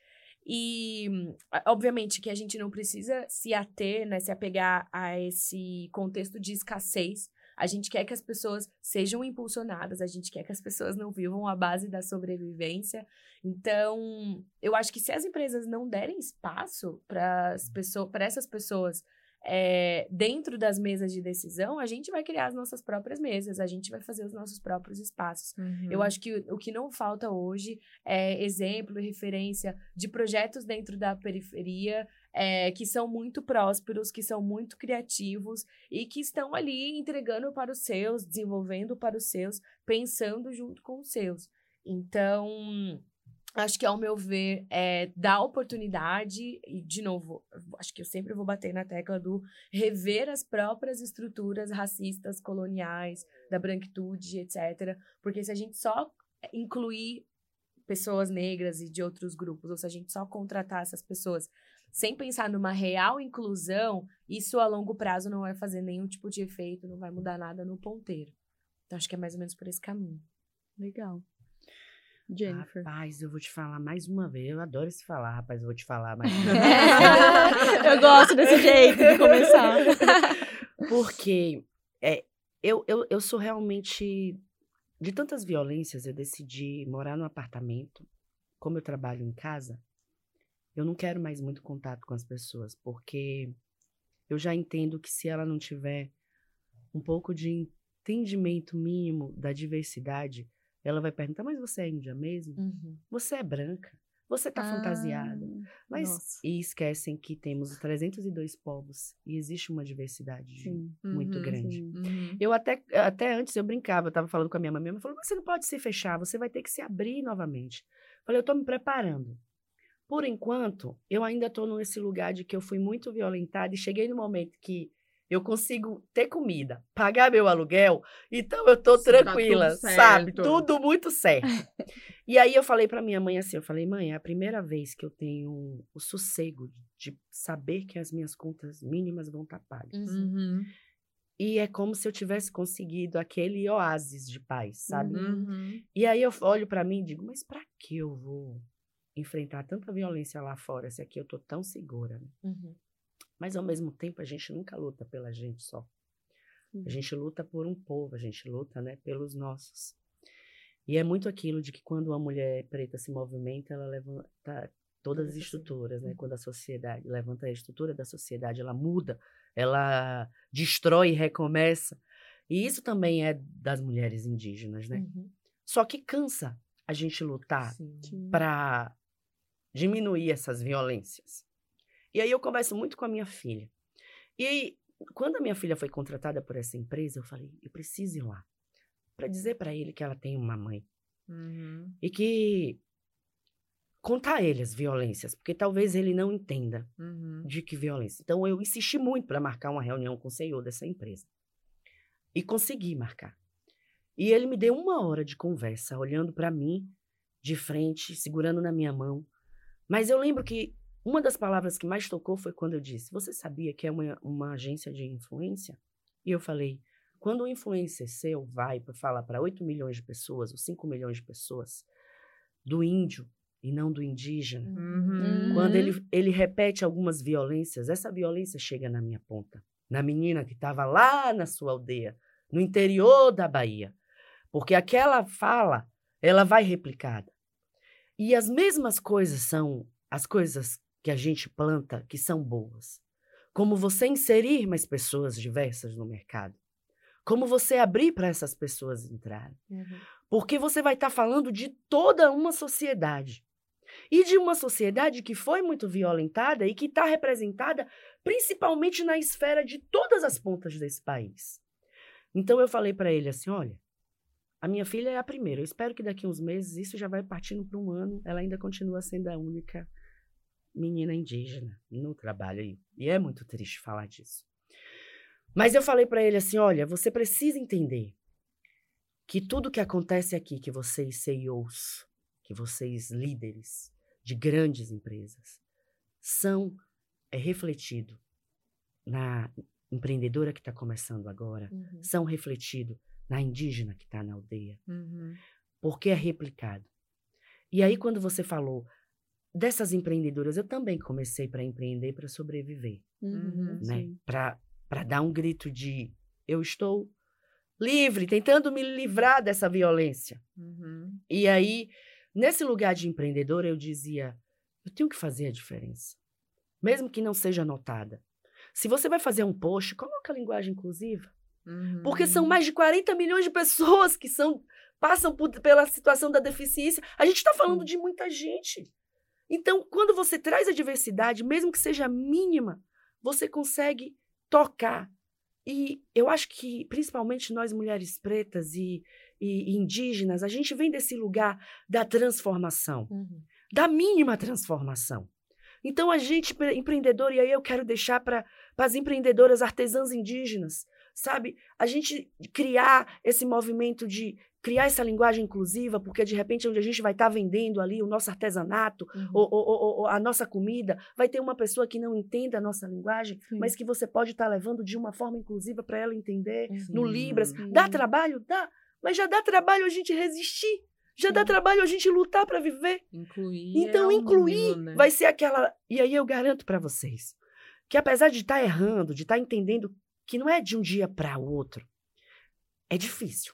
E, obviamente, que a gente não precisa se ater, né, se apegar a esse contexto de escassez. A gente quer que as pessoas sejam impulsionadas, a gente quer que as pessoas não vivam à base da sobrevivência. Então, eu acho que se as empresas não derem espaço para essas pessoas é, dentro das mesas de decisão, a gente vai criar as nossas próprias mesas, a gente vai fazer os nossos próprios espaços. Uhum. Eu acho que o, o, que não falta hoje é exemplo e referência de projetos dentro da periferia é, que são muito prósperos, que são muito criativos e que estão ali entregando para os seus, desenvolvendo para os seus, pensando junto com os seus. Então, acho que, ao meu ver, é dar oportunidade, e, de novo, acho que eu sempre vou bater na tecla do rever as próprias estruturas racistas, coloniais, da branquitude, etc. Porque se a gente só incluir pessoas negras e de outros grupos, ou se a gente só contratar essas pessoas sem pensar numa real inclusão, isso a longo prazo não vai fazer nenhum tipo de efeito, não vai mudar nada no ponteiro. Então, acho que é mais ou menos por esse caminho. Legal. Jennifer. Rapaz, eu vou te falar mais uma vez. Eu adoro se falar, rapaz, eu vou te falar mais uma [LAUGHS] vez. eu gosto desse [LAUGHS] jeito de começar. Porque é, eu, eu, eu sou realmente. De tantas violências, eu decidi morar num apartamento. Como eu trabalho em casa, eu não quero mais muito contato com as pessoas, porque eu já entendo que se ela não tiver um pouco de entendimento mínimo da diversidade, ela vai perguntar: Mas você é índia mesmo? Uhum. Você é branca? Você tá ah, fantasiada? Mas nossa. e esquecem que temos 302 povos e existe uma diversidade sim. muito uhum, grande. Uhum. Eu até, até antes eu brincava, eu tava falando com a minha mãe, mãe falou: "Você não pode se fechar, você vai ter que se abrir novamente". Eu falei: "Eu tô me preparando". Por enquanto, eu ainda estou nesse lugar de que eu fui muito violentada e cheguei no momento que eu consigo ter comida, pagar meu aluguel, então eu tô Sim, tranquila, tá tudo sabe? Tudo muito certo. [LAUGHS] e aí eu falei para minha mãe assim, eu falei: "Mãe, é a primeira vez que eu tenho o sossego de saber que as minhas contas mínimas vão estar tá pagas". Uhum. E é como se eu tivesse conseguido aquele oásis de paz, sabe? Uhum. E aí eu olho para mim e digo, mas para que eu vou enfrentar tanta violência lá fora se aqui eu tô tão segura? né? Uhum. Mas ao mesmo tempo a gente nunca luta pela gente só. A gente luta por um povo, a gente luta, né, pelos nossos. E é muito aquilo de que quando uma mulher preta se movimenta, ela levanta todas as estruturas, né? Uhum. Quando a sociedade levanta a estrutura da sociedade, ela muda, ela destrói e recomeça. E isso também é das mulheres indígenas, né? Uhum. Só que cansa a gente lutar para diminuir essas violências. E aí eu converso muito com a minha filha. E aí, quando a minha filha foi contratada por essa empresa, eu falei, eu preciso ir lá para dizer para ele que ela tem uma mãe Uhum. e que contar a ele as violências, porque talvez ele não entenda Uhum. de que violência. Então eu insisti muito para marcar uma reunião com o CEO dessa empresa. E consegui marcar. E ele me deu uma hora de conversa, olhando para mim de frente, segurando na minha mão. Mas eu lembro que uma das palavras que mais tocou foi quando eu disse: Você sabia que é uma, uma agência de influência? E eu falei: quando um influencer seu vai para falar para 8 milhões de pessoas, ou 5 milhões de pessoas, do índio e não do indígena, Uhum. quando ele, ele repete algumas violências, essa violência chega na minha ponta, na menina que estava lá na sua aldeia, no interior da Bahia. Porque aquela fala, ela vai replicada. E as mesmas coisas são as coisas que a gente planta que são boas. Como você inserir mais pessoas diversas no mercado. Como você abrir para essas pessoas entrarem. Uhum. Porque você vai estar falando de toda uma sociedade. E de uma sociedade que foi muito violentada e que está representada principalmente na esfera de todas as pontas desse país. Então eu falei para ele assim: olha, a minha filha é a primeira. Eu espero que daqui a uns meses isso já vai partindo para um ano. Ela ainda continua sendo a única menina indígena no trabalho aí. E é muito triste falar disso. Mas eu falei para ele assim: olha, você precisa entender que tudo que acontece aqui, que vocês CEOs, que vocês líderes de grandes empresas, são é refletido na empreendedora que está começando agora, Uhum. são refletido na indígena que está na aldeia, Uhum. porque é replicado. E aí quando você falou dessas empreendedoras, eu também comecei para empreender para sobreviver Uhum, né? sim. Para para dar um grito de eu estou livre, tentando me livrar dessa violência. Uhum. E aí, nesse lugar de empreendedora, eu dizia, eu tenho que fazer a diferença, mesmo que não seja notada. Se você vai fazer um post, coloca a linguagem inclusiva, Uhum. porque são mais de 40 milhões de pessoas que são passam por- pela situação da deficiência. A gente está falando de muita gente. Então, quando você traz a diversidade, mesmo que seja mínima, você consegue tocar. E eu acho que, principalmente nós mulheres pretas e, e- indígenas, a gente vem desse lugar da transformação, Uhum. da mínima transformação. Então, a gente, empre- empreendedor, e aí eu quero deixar para as empreendedoras artesãs indígenas, sabe? A gente criar esse movimento de criar essa linguagem inclusiva, porque de repente onde a gente vai estar vendendo ali o nosso artesanato, Uhum. ou, ou- ou- a nossa comida, vai ter uma pessoa que não entenda a nossa linguagem, Sim. mas que você pode estar levando de uma forma inclusiva para ela entender, no Sim. Libras. Sim. Dá trabalho? Dá. Mas já dá trabalho a gente resistir. Já dá Sim. trabalho a gente lutar para viver. Incluir. Então, é incluir né? vai ser aquela. E aí eu garanto para vocês que, apesar de estar errando, de estar entendendo que não é de um dia para o outro, é difícil.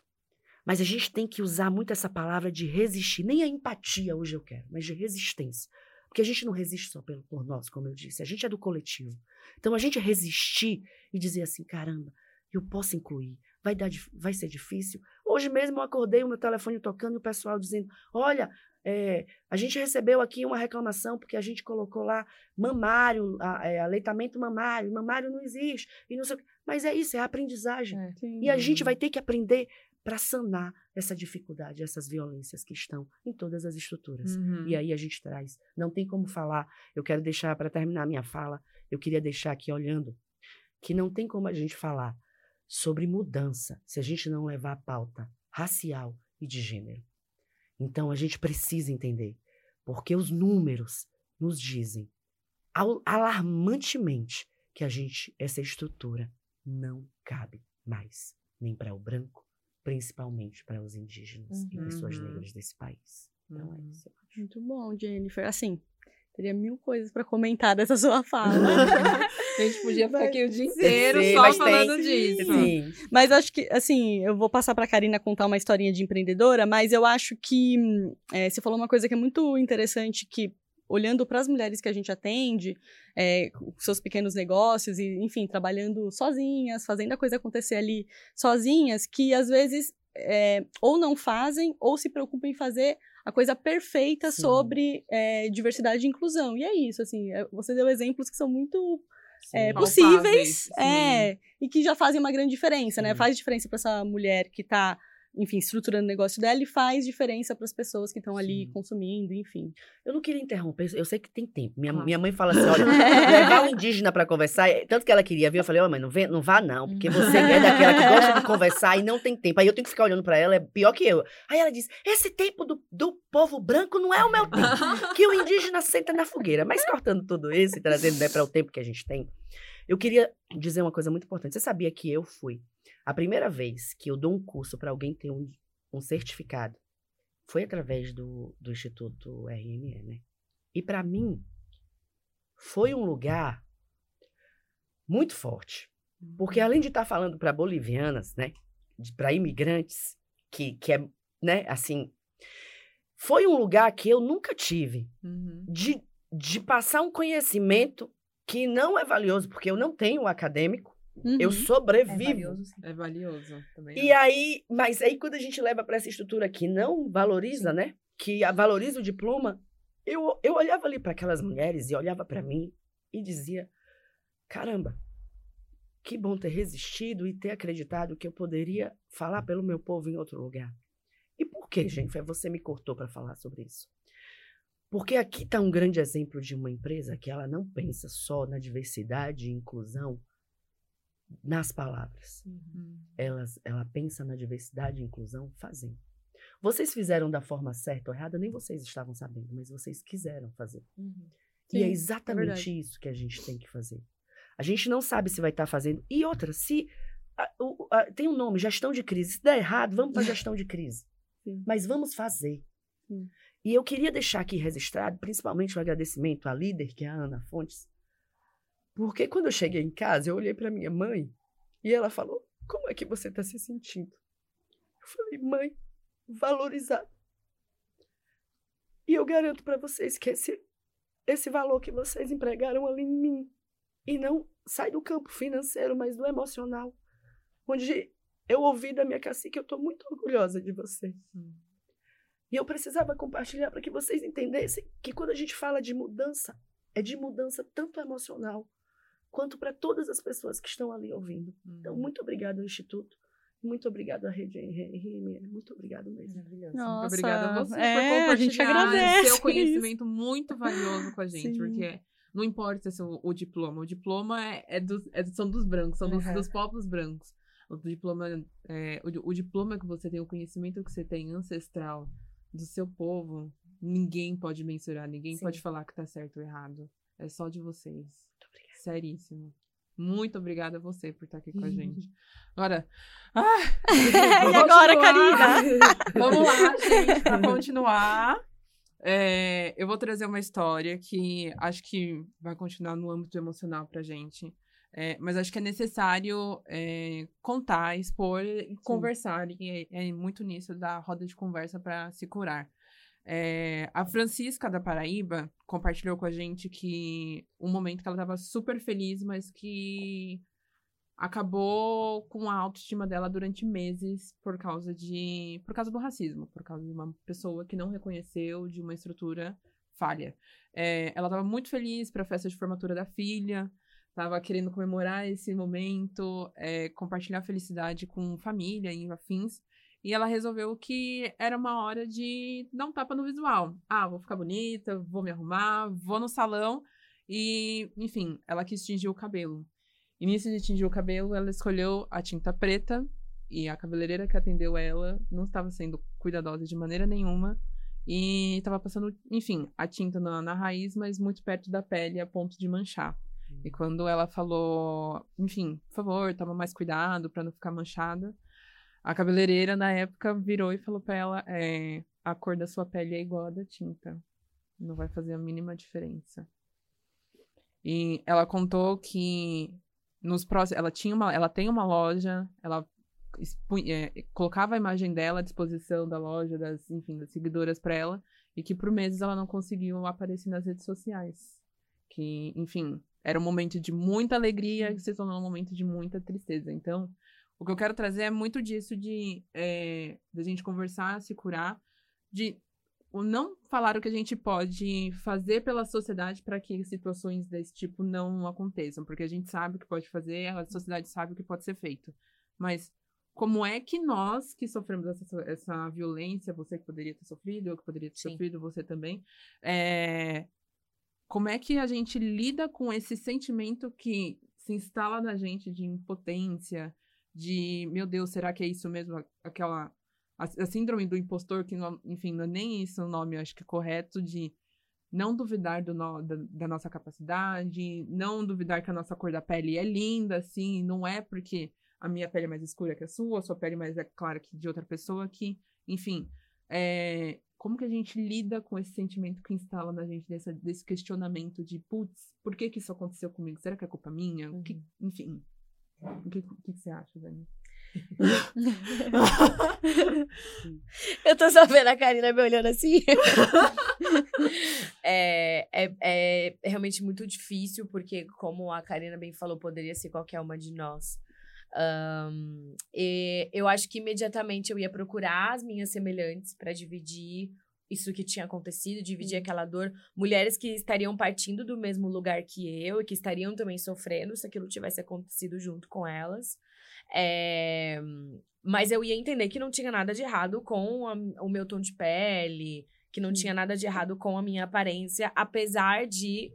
Mas a gente tem que usar muito essa palavra de resistir. Nem a empatia hoje eu quero, mas de resistência. Porque a gente não resiste só pelo, por nós, como eu disse, a gente é do coletivo. Então a gente resistir e dizer assim: caramba, eu posso incluir, vai, dar, vai ser difícil. Hoje mesmo eu acordei o meu telefone tocando e o pessoal dizendo: olha, é, a gente recebeu aqui uma reclamação porque a gente colocou lá mamário, a- é, aleitamento mamário, mamário não existe, e não sei. Mas é isso, é a aprendizagem. É. E a gente vai ter que aprender para sanar essa dificuldade, essas violências que estão em todas as estruturas. Uhum. E aí a gente traz. Não tem como falar. Eu quero deixar, para terminar minha fala, eu queria deixar aqui olhando que não tem como a gente falar sobre mudança se a gente não levar a pauta racial e de gênero. Então a gente precisa entender, porque os números nos dizem al- alarmantemente que a gente, essa estrutura, não cabe. mas nem para o branco, principalmente para os indígenas e pessoas Uhum. negras desse país. Então é Uhum. isso. eu acho. Muito bom, Jennifer. Assim, teria mil coisas pra comentar dessa sua [LAUGHS] fala. A gente podia ficar Mas- aqui o dia inteiro Sim, só falando tem- disso. Sim. Mas acho que, assim, eu vou passar pra Karina contar uma historinha de empreendedora, mas eu acho que hum, é, você falou uma coisa que é muito interessante, que olhando para as mulheres que a gente atende, é, com seus pequenos negócios e, enfim, trabalhando sozinhas, fazendo a coisa acontecer ali sozinhas, que às vezes é, ou não fazem ou se preocupam em fazer a coisa perfeita Sim. sobre é, diversidade e inclusão. E é isso, assim, é, você deu exemplos que são muito é, Sim. possíveis Palpáveis, sim. é, e que já fazem uma grande diferença, né? Sim. Faz diferença para essa mulher que tá, enfim, estruturando o negócio dela e faz diferença para as pessoas que estão ali consumindo, enfim. Eu não queria interromper, eu sei que tem tempo. Minha, Claro. minha mãe fala assim: olha, [LAUGHS] levar um indígena pra conversar, é- tanto que ela queria vir, eu falei: ó, mãe, não, vem, não vá não, porque você é daquela que gosta de conversar e não tem tempo. Aí eu tenho que ficar olhando pra ela, é pior que eu. Aí ela diz: esse tempo do, do povo branco não é o meu tempo, que o indígena senta na fogueira. Mas cortando tudo isso e trazendo né, para o tempo que a gente tem, eu queria dizer uma coisa muito importante. Você sabia que eu fui a primeira vez que eu dou um curso pra alguém ter um, um certificado? Foi através do, do Instituto RME, né? E para mim, foi um lugar muito forte. Porque além de estar falando para bolivianas, né? Para imigrantes, que, que é, né, assim. Foi um lugar que eu nunca tive Uhum. de, de passar um conhecimento que não é valioso, porque eu não tenho o acadêmico, eu Uhum. sobrevivo. É valioso, sim. É valioso também. E aí, mas aí quando a gente leva para essa estrutura que não valoriza, né? Que valoriza o diploma, eu, eu olhava ali para aquelas mulheres e olhava para mim e dizia: caramba, que bom ter resistido e ter acreditado que eu poderia falar pelo meu povo em outro lugar. E por que, Jennifer, você me cortou para falar sobre isso? Porque aqui está um grande exemplo de uma empresa que ela não pensa só na diversidade e inclusão nas palavras Uhum. elas, ela pensa na diversidade e inclusão fazendo. Vocês fizeram da forma certa ou errada, nem vocês estavam sabendo, mas vocês quiseram fazer. Uhum. e Sim, é é exatamente verdade. isso que a gente tem que fazer. A gente não sabe se vai estar fazendo. E outra, se. a- o- a- tem um nome, gestão de crise. Se der errado, vamos para gestão de crise. [LAUGHS] Sim. Mas vamos fazer. Sim. E eu queria deixar aqui registrado, principalmente o agradecimento à líder, que é a Ana Fontes. Porque quando eu cheguei em casa, eu olhei para minha mãe e ela falou: Como é que você está se sentindo? Eu falei: Mãe, valorizado. E eu garanto para vocês que esse, esse valor que vocês empregaram ali em mim, e não sai do campo financeiro, mas do emocional, onde eu ouvi da minha cacique, eu estou muito orgulhosa de vocês. Hum. E eu precisava compartilhar para que vocês entendessem que quando a gente fala de mudança, é de mudança tanto emocional quanto para todas as pessoas que estão ali ouvindo. Então, Uhum. muito obrigado ao Instituto, muito obrigado à Rede RME, muito obrigado mesmo. Maravilhoso. Nossa, Muito obrigada a você é, por a gente compartilhar agradece seu conhecimento muito valioso com a gente, Sim. porque não importa se o, o diploma, o diploma é, é dos, é são dos brancos, são dos, Uhum. dos povos brancos. O diploma, é, o, o diploma que você tem, o conhecimento que você tem ancestral do seu povo, ninguém pode mensurar, ninguém Sim. pode falar que tá certo ou errado. É só de vocês. Seríssimo. Muito obrigada a você por estar aqui com a gente. Agora. [LAUGHS] Ah, e agora, Karina? [LAUGHS] Vamos lá, gente, pra continuar. é, eu vou trazer uma história que acho que vai continuar no âmbito emocional pra gente. É, mas acho que é necessário é, contar, expor e conversar. E é, é muito nisso da roda de conversa para se curar. É, a Francisca da Paraíba compartilhou com a gente que um momento que ela estava super feliz, mas que acabou com a autoestima dela durante meses por causa de por causa do racismo, por causa de uma pessoa que não reconheceu de uma estrutura falha. É, ela estava muito feliz para a festa de formatura da filha, estava querendo comemorar esse momento, é, compartilhar felicidade com família e afins. E ela resolveu que era uma hora de dar um tapa no visual. Ah, vou ficar bonita, vou me arrumar, vou no salão. E, enfim, ela quis tingir o cabelo. E nisso de tingir o cabelo, ela escolheu a tinta preta. E a cabeleireira que atendeu ela não estava sendo cuidadosa de maneira nenhuma. E estava passando, enfim, a tinta na, na raiz, mas muito perto da pele, a ponto de manchar. E quando ela falou, enfim, por favor, toma mais cuidado pra não ficar manchada, a cabeleireira na época virou e falou pra ela: é, a cor da sua pele é igual a da tinta. Não vai fazer a mínima diferença. E ela contou que nos próximos, ela tinha uma, ela tem uma loja, ela expunha, é, colocava a imagem dela à disposição da loja, das, enfim, das seguidoras para ela, e que por meses ela não conseguiu aparecer nas redes sociais. Que, enfim, era um momento de muita alegria que se tornou um momento de muita tristeza. Então, o que eu quero trazer é muito disso de, é, de a gente conversar, se curar, de não falar o que a gente pode fazer pela sociedade para que situações desse tipo não aconteçam, porque a gente sabe o que pode fazer, a sociedade sabe o que pode ser feito. Mas como é que nós que sofremos essa, essa violência, você que poderia ter sofrido, eu que poderia ter Sim. sofrido, você também, é, como é que a gente lida com esse sentimento que se instala na gente de impotência, de meu Deus, será que é isso mesmo? Aquela a, a síndrome do impostor, que, não, enfim, não é nem isso o nome, acho que correto, de não duvidar do no, da, da, nossa capacidade, não duvidar que a nossa cor da pele é linda, assim, não é porque a minha pele é mais escura que a sua, a sua pele mais é clara que de outra pessoa, que, enfim, é, como que a gente lida com esse sentimento que instala na gente dessa, desse questionamento de, putz, por que que isso aconteceu comigo? Será que é culpa minha? Uhum. Que, enfim, o que, que, que você acha, Dani? [LAUGHS] eu tô só vendo a Karina me olhando assim. [LAUGHS] é, é, é realmente muito difícil, porque, como a Karina bem falou, poderia ser qualquer uma de nós. Um, eu acho que imediatamente eu ia procurar as minhas semelhantes para dividir isso que tinha acontecido, dividir uhum. aquela dor. Mulheres que estariam partindo do mesmo lugar que eu e que estariam também sofrendo se aquilo tivesse acontecido junto com elas. É... Mas eu ia entender que não tinha nada de errado com a, o meu tom de pele, que não tinha nada de errado com a minha aparência, apesar de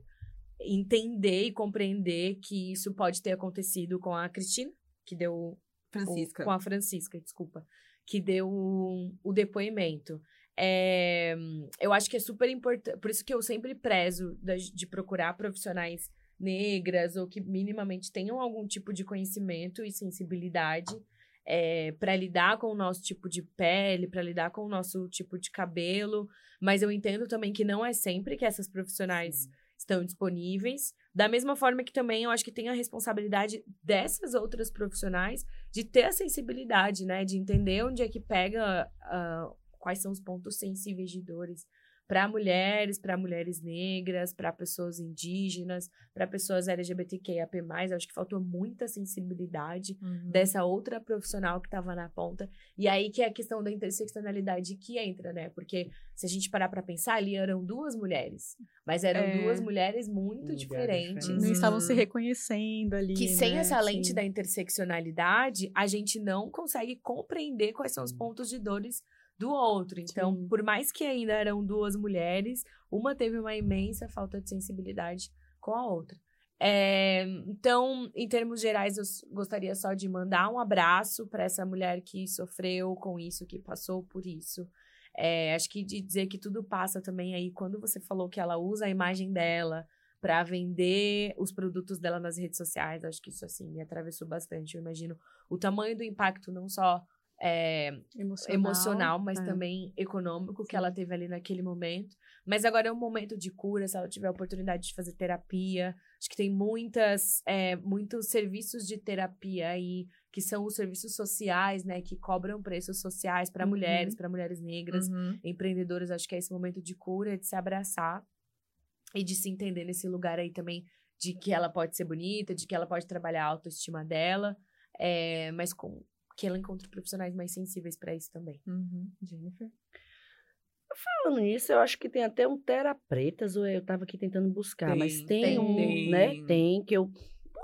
entender e compreender que isso pode ter acontecido com a Cristina, que deu. Francisca. O, com a Francisca, desculpa. Que deu o, o depoimento. É, eu acho que é super importante. Por isso que eu sempre prezo de, procurar profissionais negras ou que minimamente tenham algum tipo de conhecimento e sensibilidade é, para lidar com o nosso tipo de pele, para lidar com o nosso tipo de cabelo. Mas eu entendo também que não é sempre que essas profissionais Sim. estão disponíveis. Da mesma forma que também eu acho que tem a responsabilidade dessas outras profissionais de ter a sensibilidade, né? De entender onde é que pega, uh, quais são os pontos sensíveis de dores para mulheres, para mulheres negras, para pessoas indígenas, para pessoas LGBTQIAP+. Acho que faltou muita sensibilidade uhum. dessa outra profissional que estava na ponta. E aí que é a questão da interseccionalidade que entra, né? Porque se a gente parar para pensar, ali eram duas mulheres, mas eram é. duas mulheres muito diferentes. Não uhum. estavam se reconhecendo ali. Que sem né? essa lente Sim. da interseccionalidade, a gente não consegue compreender quais são os pontos de dores do outro. Então, Sim. por mais que ainda eram duas mulheres, uma teve uma imensa falta de sensibilidade com a outra. É, então, em termos gerais, eu gostaria só de mandar um abraço para essa mulher que sofreu com isso, que passou por isso. É, acho que de dizer que tudo passa também aí, quando você falou que ela usa a imagem dela para vender os produtos dela nas redes sociais, acho que isso assim me atravessou bastante. Eu imagino o tamanho do impacto, não só é, emocional, emocional, mas é. também econômico Sim. que ela teve ali naquele momento. Mas agora é um momento de cura, se ela tiver a oportunidade de fazer terapia. Acho que tem muitas, é, muitos serviços de terapia aí, que são os serviços sociais, né? Que cobram preços sociais para uhum. mulheres, para mulheres negras, uhum. empreendedoras. Acho que é esse momento de cura, de se abraçar e de se entender nesse lugar aí também de que ela pode ser bonita, de que ela pode trabalhar a autoestima dela, é, mas com que ela encontre profissionais mais sensíveis para isso também. Uhum. Jennifer? Falando nisso, eu acho que tem até um Terapretas, ou eu tava aqui tentando buscar, tem, mas tem, tem, um, tem. né? Tem, que eu.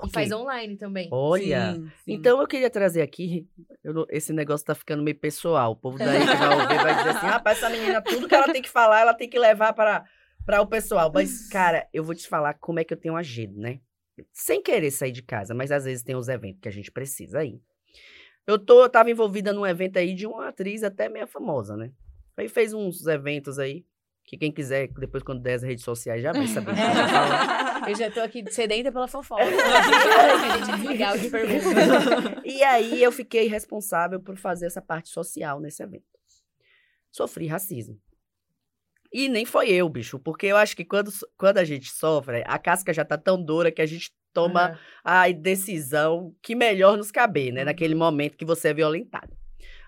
E faz online também. Olha, sim, sim. então eu queria trazer aqui, eu, esse negócio tá ficando meio pessoal. O povo daí que vai ouvir vai dizer assim: rapaz, essa menina, tudo que ela tem que falar, ela tem que levar para, para o pessoal. Mas, cara, eu vou te falar como é que eu tenho agido, né? Sem querer sair de casa, mas às vezes tem os eventos que a gente precisa ir. Eu, tô, eu tava envolvida num evento aí de uma atriz até meia famosa, né? Aí fez uns eventos aí. Que quem quiser, depois quando der as redes sociais, já vai saber. [LAUGHS] Eu já tô aqui sedenta pela fofoca. desligar [LAUGHS] pergunta. e aí eu fiquei responsável por fazer essa parte social nesse evento. Sofri racismo. E nem foi eu, bicho, porque eu acho que quando, quando a gente sofre, a casca já tá tão dura que a gente toma uhum. a decisão que melhor nos caber, né? Uhum. Naquele momento que você é violentado.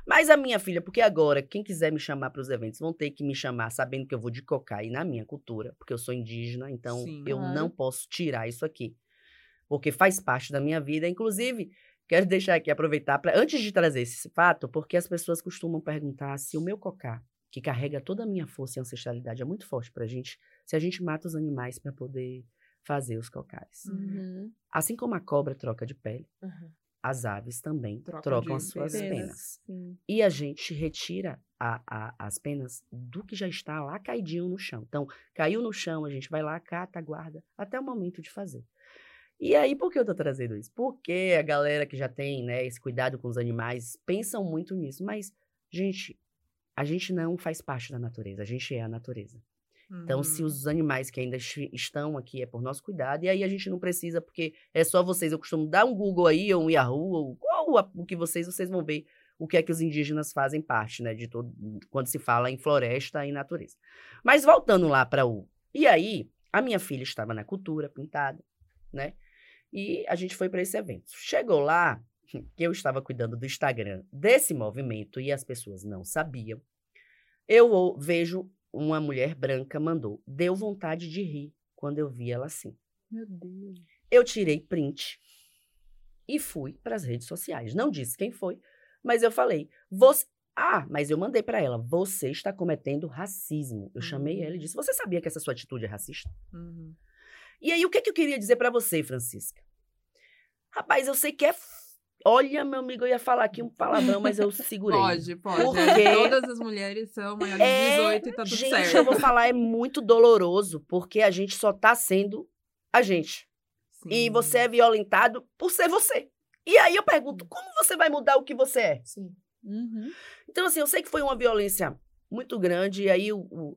Mas a minha filha, porque agora, quem quiser me chamar para os eventos, vão ter que me chamar sabendo que eu vou de cocaína na minha cultura, porque eu sou indígena, então Sim, eu uhum. não posso tirar isso aqui. Porque faz parte da minha vida. Inclusive, quero deixar aqui, aproveitar, para antes de trazer esse fato, porque as pessoas costumam perguntar se o meu cocá, que carrega toda a minha força e ancestralidade, é muito forte para a gente, se a gente mata os animais para poder fazer os cocais. Uhum. Assim como a cobra troca de pele, uhum as aves também Troca trocam as suas penas. penas. E a gente retira a, a, as penas do que já está lá caidinho no chão. Então, caiu no chão, a gente vai lá, cata, guarda, até o momento de fazer. E aí, por que eu tô trazendo isso? Porque a galera que já tem né, esse cuidado com os animais pensam muito nisso. Mas, gente, a gente não faz parte da natureza, a gente é a natureza. Então, se uhum. os animais que ainda estão aqui é por nosso cuidado, e aí a gente não precisa, porque é só vocês. Eu costumo dar um Google aí, ou um Yahoo, ou, ou o que vocês, vocês vão ver o que é que os indígenas fazem parte, né, de todo, quando se fala em floresta e natureza. Mas voltando lá para o. E aí, a minha filha estava na cultura, pintada, né? E a gente foi para esse evento. Chegou lá, [LAUGHS] que eu estava cuidando do Instagram desse movimento e as pessoas não sabiam. Eu vejo uma mulher branca mandou. Deu vontade de rir quando eu vi ela assim. Meu Deus. Eu tirei print e fui para as redes sociais. Não disse quem foi, mas eu falei: você. Ah, mas eu mandei para ela. Você está cometendo racismo. Eu uhum. chamei ela e disse: Você sabia que essa sua atitude é racista? Uhum. E aí, o que, que eu queria dizer para você, Francisca? Rapaz, eu sei que é Olha, meu amigo, eu ia falar aqui um palavrão, mas eu segurei. Pode, pode. Porque... Todas as mulheres são maiores de 18 e tá tudo gente, certo. Gente, eu vou falar, é muito doloroso, porque a gente só tá sendo a gente. Sim. E você é violentado por ser você. E aí eu pergunto, como você vai mudar o que você é? Sim. Uhum. Então, assim, eu sei que foi uma violência muito grande, e aí o, o,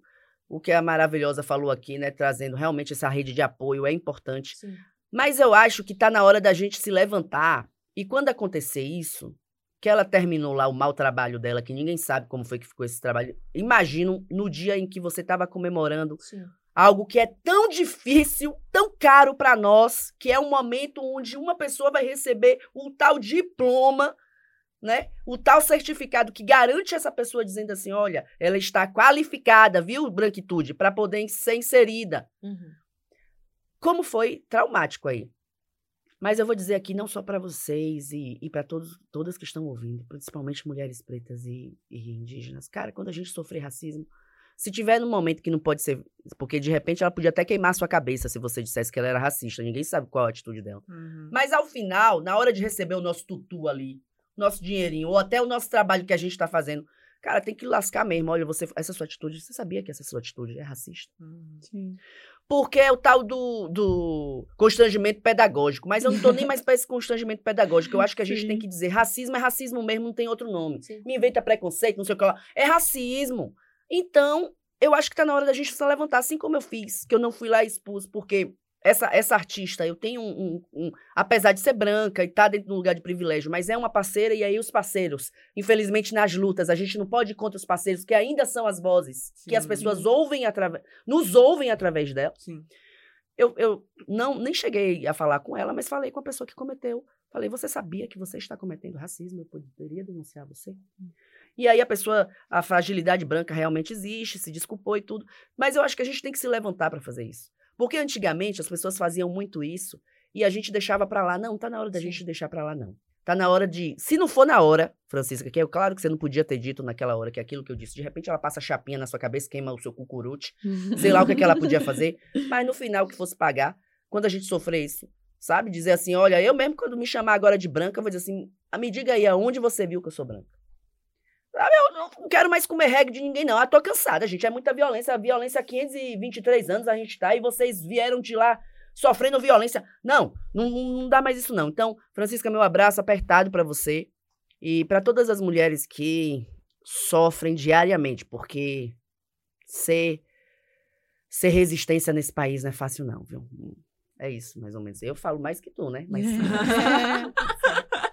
o que a Maravilhosa falou aqui, né, trazendo realmente essa rede de apoio é importante. Sim. Mas eu acho que tá na hora da gente se levantar e quando acontecer isso, que ela terminou lá o mau trabalho dela, que ninguém sabe como foi que ficou esse trabalho. Imagino no dia em que você estava comemorando Sim. algo que é tão difícil, tão caro para nós, que é um momento onde uma pessoa vai receber o tal diploma, né? O tal certificado que garante essa pessoa dizendo assim, olha, ela está qualificada, viu, branquitude, para poder ser inserida. Uhum. Como foi traumático aí? Mas eu vou dizer aqui não só para vocês e, e para todos todas que estão ouvindo, principalmente mulheres pretas e, e, indígenas. Cara, quando a gente sofrer racismo, se tiver num momento que não pode ser, porque de repente ela podia até queimar sua cabeça se você dissesse que ela era racista, ninguém sabe qual a atitude dela. Uhum. Mas ao final, na hora de receber o nosso tutu ali, nosso dinheirinho ou até o nosso trabalho que a gente está fazendo, cara, tem que lascar mesmo. Olha, você essa sua atitude, você sabia que essa sua atitude é racista? Uhum. Sim porque é o tal do, do constrangimento pedagógico. Mas eu não estou nem mais para esse constrangimento pedagógico. Eu acho que a gente Sim. tem que dizer racismo é racismo mesmo, não tem outro nome. Sim. Me inventa preconceito, não sei o que lá. É racismo. Então, eu acho que está na hora da gente se levantar, assim como eu fiz, que eu não fui lá e expus, porque essa, essa artista, eu tenho um, um, um, Apesar de ser branca e estar tá dentro de um lugar de privilégio, mas é uma parceira, e aí os parceiros, infelizmente, nas lutas, a gente não pode ir contra os parceiros, que ainda são as vozes Sim. que as pessoas ouvem através. nos ouvem através dela. Sim. Eu, eu não nem cheguei a falar com ela, mas falei com a pessoa que cometeu. Falei, você sabia que você está cometendo racismo? Eu poderia denunciar você? Hum. E aí a pessoa, a fragilidade branca realmente existe, se desculpou e tudo. Mas eu acho que a gente tem que se levantar para fazer isso. Porque antigamente as pessoas faziam muito isso e a gente deixava para lá. Não, tá na hora da Sim. gente deixar para lá, não. Tá na hora de. Se não for na hora, Francisca, que é claro que você não podia ter dito naquela hora que é aquilo que eu disse. De repente ela passa chapinha na sua cabeça, queima o seu cucurute, sei lá o que, é que ela podia [LAUGHS] fazer. Mas no final que fosse pagar, quando a gente sofrer isso, sabe? Dizer assim: olha, eu mesmo quando me chamar agora de branca, eu vou dizer assim: ah, me diga aí aonde você viu que eu sou branca. Eu não quero mais comer reggae de ninguém, não. Ah, tô cansada, gente. É muita violência. A violência há 523 anos a gente tá e vocês vieram de lá sofrendo violência. Não, não, não dá mais isso, não. Então, Francisca, meu abraço apertado para você e para todas as mulheres que sofrem diariamente, porque ser ser resistência nesse país não é fácil, não, viu? É isso, mais ou menos. Eu falo mais que tu, né? Mas... [LAUGHS]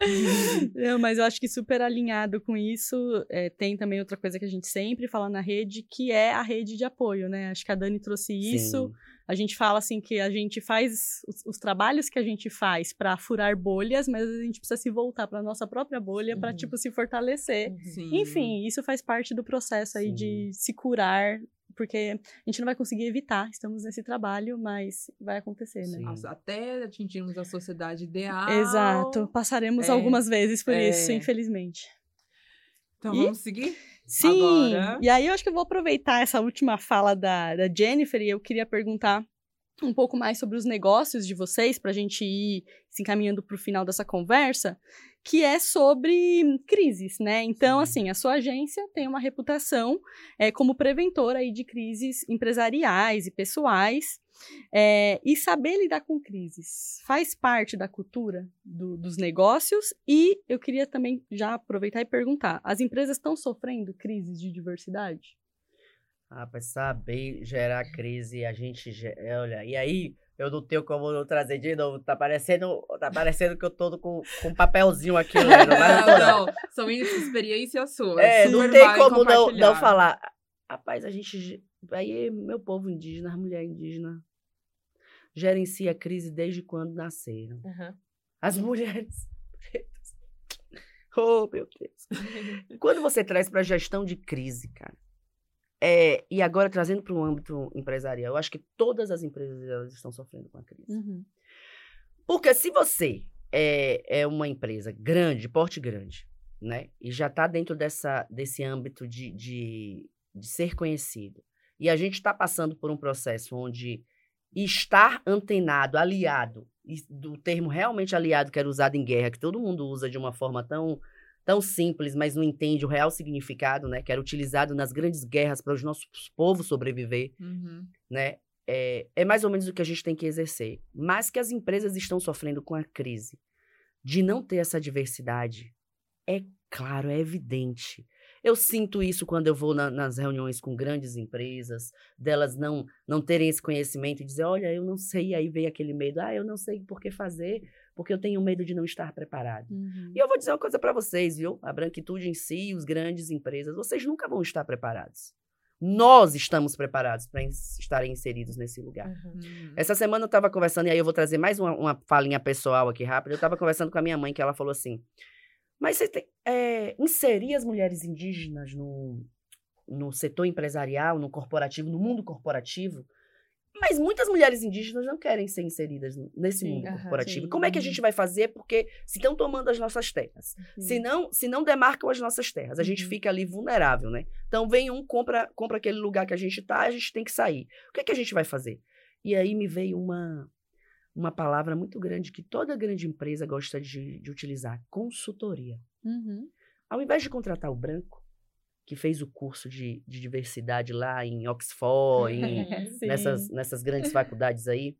[LAUGHS] Não, mas eu acho que super alinhado com isso, é, tem também outra coisa que a gente sempre fala na rede, que é a rede de apoio, né? Acho que a Dani trouxe isso. Sim. A gente fala assim que a gente faz os, os trabalhos que a gente faz para furar bolhas, mas a gente precisa se voltar para nossa própria bolha para tipo se fortalecer. Sim. Enfim, isso faz parte do processo aí Sim. de se curar porque a gente não vai conseguir evitar, estamos nesse trabalho, mas vai acontecer, né? Nossa, até atingirmos a sociedade ideal. Exato, passaremos é, algumas vezes por é. isso, infelizmente. Então e? vamos seguir? Sim, Agora... e aí eu acho que eu vou aproveitar essa última fala da, da Jennifer e eu queria perguntar um pouco mais sobre os negócios de vocês, para a gente ir se encaminhando para o final dessa conversa que é sobre crises, né? Então, assim, a sua agência tem uma reputação é, como preventora aí de crises empresariais e pessoais. É, e saber lidar com crises faz parte da cultura do, dos negócios. E eu queria também já aproveitar e perguntar: as empresas estão sofrendo crises de diversidade? Ah, para saber gerar crise, a gente. Olha, e aí eu não tenho como trazer de novo. Tá parecendo, tá parecendo que eu tô com, com um papelzinho aqui. Lendo, [LAUGHS] mas não, não, não. São experiências suas. É, não tem como não, não falar. Rapaz, a gente. Aí, meu povo indígena, as mulheres indígenas, gerencia a crise desde quando nasceram. Uhum. As mulheres pretas. [LAUGHS] Oh, meu Deus. [LAUGHS] quando você traz para gestão de crise, cara, é, e agora, trazendo para o âmbito empresarial, eu acho que todas as empresas elas estão sofrendo com a crise. Uhum. Porque se você é, é uma empresa grande, de porte grande, né? E já está dentro dessa, desse âmbito de, de, de ser conhecido. E a gente está passando por um processo onde estar antenado, aliado, do termo realmente aliado que era usado em guerra, que todo mundo usa de uma forma tão tão simples, mas não entende o real significado, né? Que era utilizado nas grandes guerras para os nossos povos sobreviver, uhum. né? É, é mais ou menos o que a gente tem que exercer. Mas que as empresas estão sofrendo com a crise de não ter essa diversidade, é claro, é evidente. Eu sinto isso quando eu vou na, nas reuniões com grandes empresas, delas não não terem esse conhecimento e dizer, olha, eu não sei, e aí vem aquele medo, ah, eu não sei por que fazer, porque eu tenho medo de não estar preparado. Uhum. E eu vou dizer uma coisa para vocês, viu? A branquitude em si, os grandes empresas, vocês nunca vão estar preparados. Nós estamos preparados para estarem inseridos nesse lugar. Uhum. Essa semana eu estava conversando, e aí eu vou trazer mais uma, uma falinha pessoal aqui rápida. Eu estava conversando com a minha mãe, que ela falou assim: Mas você tem, é, inserir as mulheres indígenas no, no setor empresarial, no corporativo, no mundo corporativo, mas muitas mulheres indígenas não querem ser inseridas nesse sim, mundo corporativo. Sim. Como é que a gente vai fazer? Porque se estão tomando as nossas terras, se não, se não demarcam as nossas terras, a gente uhum. fica ali vulnerável, né? Então vem um, compra, compra aquele lugar que a gente está, a gente tem que sair. O que é que a gente vai fazer? E aí me veio uma, uma palavra muito grande que toda grande empresa gosta de, de utilizar: consultoria. Uhum. Ao invés de contratar o branco, que fez o curso de, de diversidade lá em Oxford, em, [LAUGHS] nessas, nessas grandes faculdades aí.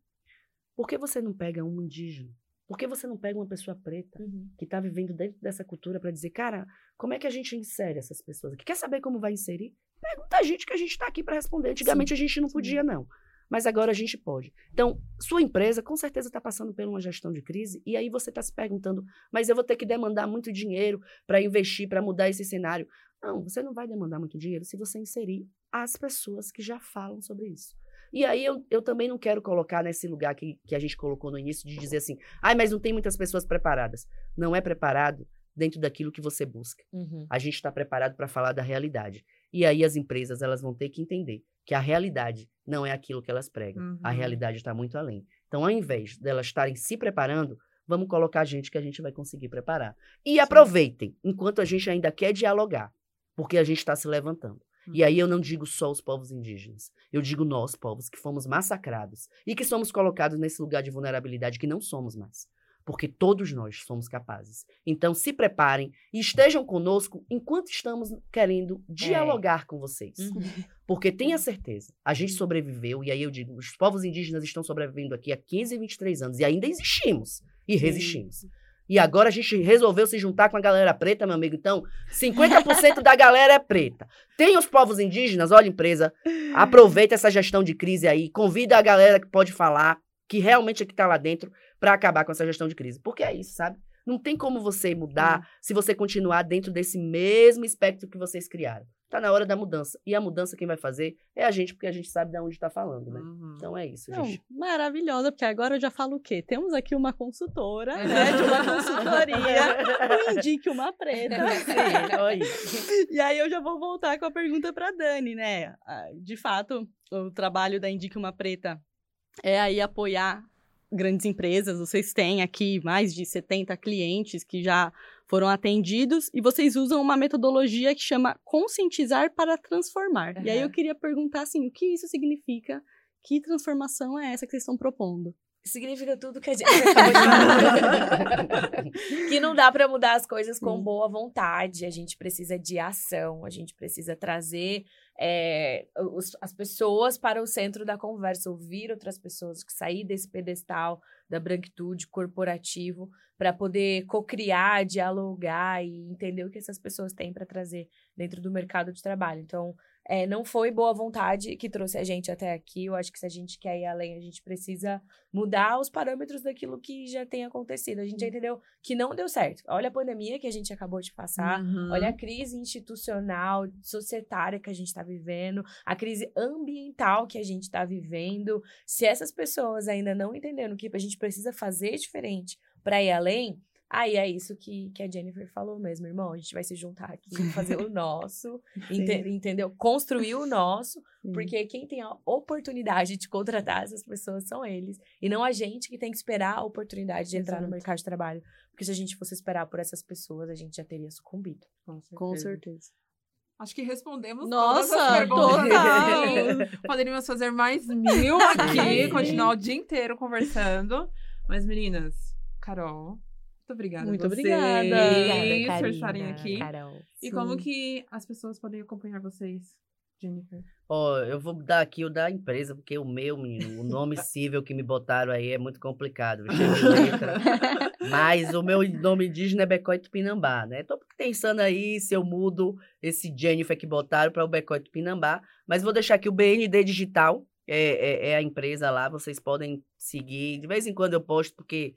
Por que você não pega um indígena? Por que você não pega uma pessoa preta uhum. que está vivendo dentro dessa cultura para dizer, cara, como é que a gente insere essas pessoas? Quer saber como vai inserir? Pergunta a gente que a gente está aqui para responder. Antigamente Sim. a gente não podia, não. Mas agora a gente pode. Então, sua empresa com certeza está passando por uma gestão de crise, e aí você está se perguntando, mas eu vou ter que demandar muito dinheiro para investir, para mudar esse cenário. Não, você não vai demandar muito dinheiro se você inserir as pessoas que já falam sobre isso. E aí eu, eu também não quero colocar nesse lugar que, que a gente colocou no início de dizer assim, ai, ah, mas não tem muitas pessoas preparadas. Não é preparado dentro daquilo que você busca. Uhum. A gente está preparado para falar da realidade. E aí as empresas elas vão ter que entender que a realidade não é aquilo que elas pregam. Uhum. A realidade está muito além. Então, ao invés delas estarem se preparando, vamos colocar gente que a gente vai conseguir preparar. E Sim. aproveitem, enquanto a gente ainda quer dialogar porque a gente está se levantando. E aí eu não digo só os povos indígenas, eu digo nós, povos, que fomos massacrados e que somos colocados nesse lugar de vulnerabilidade que não somos mais. Porque todos nós somos capazes. Então se preparem e estejam conosco enquanto estamos querendo dialogar é. com vocês. Uhum. [LAUGHS] Porque tenha certeza, a gente sobreviveu, e aí eu digo, os povos indígenas estão sobrevivendo aqui há 15 e 23 anos e ainda existimos e resistimos. E agora a gente resolveu se juntar com a galera preta, meu amigo. Então, 50% da galera é preta. Tem os povos indígenas, olha, empresa, aproveita essa gestão de crise aí, convida a galera que pode falar, que realmente é que tá lá dentro, para acabar com essa gestão de crise. Porque é isso, sabe? Não tem como você mudar se você continuar dentro desse mesmo espectro que vocês criaram. Tá na hora da mudança. E a mudança quem vai fazer é a gente, porque a gente sabe de onde está falando, né? Uhum. Então é isso, Não, gente. maravilhosa, porque agora eu já falo o quê? Temos aqui uma consultora, [LAUGHS] né, de uma consultoria, do Indique Uma Preta. [LAUGHS] Sim. E aí eu já vou voltar com a pergunta para Dani, né? Ah, De fato, o trabalho da Indique Uma Preta é aí apoiar grandes empresas. Vocês têm aqui mais de 70 clientes que já foram atendidos e vocês usam uma metodologia que chama conscientizar para transformar. E aí eu queria perguntar assim, o que isso significa? Que transformação é essa que vocês estão propondo? Significa tudo que a gente acabou de falar. que não dá pra mudar as coisas com boa vontade. A gente precisa de ação, a gente precisa trazer é, os- as pessoas para o centro da conversa, ouvir outras pessoas, sair desse pedestal da branquitude corporativo para poder cocriar, dialogar e entender o que essas pessoas têm para trazer dentro do mercado de trabalho. Então, é, não foi boa vontade que trouxe a gente até aqui. Eu acho que se a gente quer ir além, a gente precisa mudar os parâmetros daquilo que já tem acontecido. A gente já entendeu que não deu certo. Olha a pandemia que a gente acabou de passar. Uhum. Olha a crise institucional, societária que a gente está vivendo, a crise ambiental que a gente está vivendo. Se essas pessoas ainda não entenderam que a gente precisa fazer diferente para ir além, aí é isso que, que a Jennifer falou mesmo, irmão. A gente vai se juntar aqui, [LAUGHS] fazer o nosso, ente- entendeu? Construir o nosso, Sim. porque quem tem a oportunidade de contratar essas pessoas são eles. E não a gente que tem que esperar a oportunidade de entrar no mercado de trabalho. Porque se a gente fosse esperar por essas pessoas, a gente já teria sucumbido. Com certeza. Com certeza. Acho que respondemos Nossa, todas as perguntas. total. [LAUGHS] Poderíamos fazer mais mil aqui, continuar o dia inteiro conversando. Mas, meninas, Carol, muito obrigada. Muito a vocês obrigada. por estarem aqui. Carol. E como que as pessoas podem acompanhar vocês, Jennifer? Ó, eu vou dar aqui o da empresa, porque o meu, menino, o nome [LAUGHS] cível que me botaram aí é muito complicado. [LAUGHS] Mas o meu nome indígena é Becói Tupinambá, né? Tô pensando aí se eu mudo esse Jennifer que botaram para o Becói Tupinambá. Mas vou deixar aqui o BND Digital, é, é, é a empresa lá, vocês podem seguir. De vez em quando eu posto, porque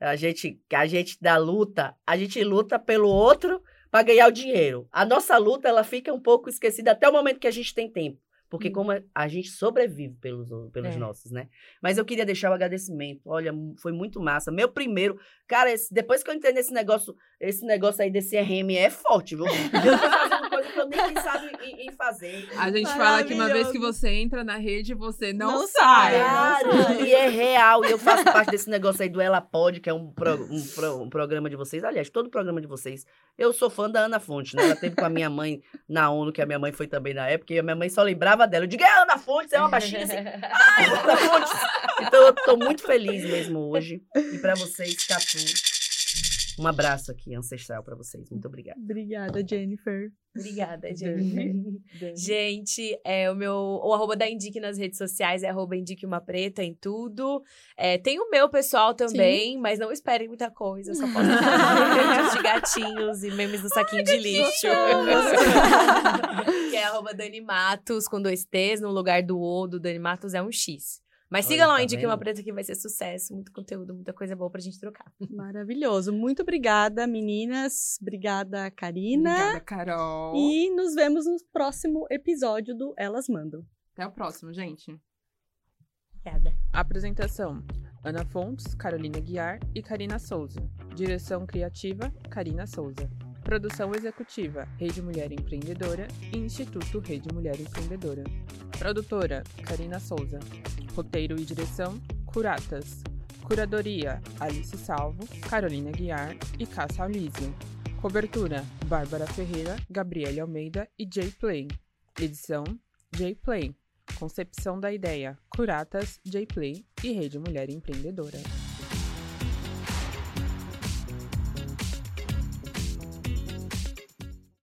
a gente, a gente da luta, a gente luta pelo outro para ganhar o dinheiro. A nossa luta, ela fica um pouco esquecida até o momento que a gente tem tempo. Porque Hum. como a- gente sobrevive pelos, pelos É. nossos, né? Mas eu queria deixar o agradecimento. Olha, foi muito massa. Meu primeiro, cara, esse- depois que eu entrei nesse negócio, esse negócio aí desse RM é forte, viu? [LAUGHS] Eu tô fazendo coisa que eu nem pensava em, em fazer. A gente fala que uma vez que você entra na rede, você não, Não sai. sai. E é real. E eu faço parte desse negócio aí do Ela Pode, que é um, pro- um pro- um programa de vocês. Aliás, todo programa de vocês. Eu sou fã da Ana Fonte, né? Ela teve com a minha mãe na ONU, que a minha mãe foi também na época, e a minha mãe só lembrava dela. Eu digo, é Ana Fonte, é uma baixinha assim. Ai, Ana Fonte. Então eu tô muito feliz mesmo hoje. E pra vocês, Catu, um abraço aqui, ancestral pra vocês. Muito obrigada. Obrigada, Jennifer. Obrigada, Jennifer. [LAUGHS] Gente, é, o meu o arroba da Indique nas redes sociais é arroba Indique Uma Preta em tudo. É, tem o meu pessoal também, mas não esperem muita coisa. Eu só vídeos [LAUGHS] de gatinhos e memes do saquinho de lixo. [LAUGHS] que é arroba Dani Matos com dois T's no lugar do O do Dani Matos é um X. Mas siga Olha, lá o tá Indique Uma? Preta que vai ser sucesso, muito conteúdo, muita coisa boa pra gente trocar. Maravilhoso. Muito obrigada, meninas. Obrigada, Karina. Obrigada, Carol. E nos vemos no próximo episódio do Elas Mandam. Até o próximo, gente. Obrigada. Apresentação: Ana Fontes, Carolina Guiar e Karina Souza. Direção criativa: Karina Souza. Produção executiva: Rede Mulher Empreendedora e Instituto Rede Mulher Empreendedora. Produtora: Karina Souza. Roteiro e direção: Curatas. Curadoria: Alice Salvo, Carolina Guiar e Cássia Alísio. Cobertura: Bárbara Ferreira, Gabriele Almeida e Jay Play. Edição: Jay Play. Concepção da ideia: Curatas, J-Play e Rede Mulher Empreendedora.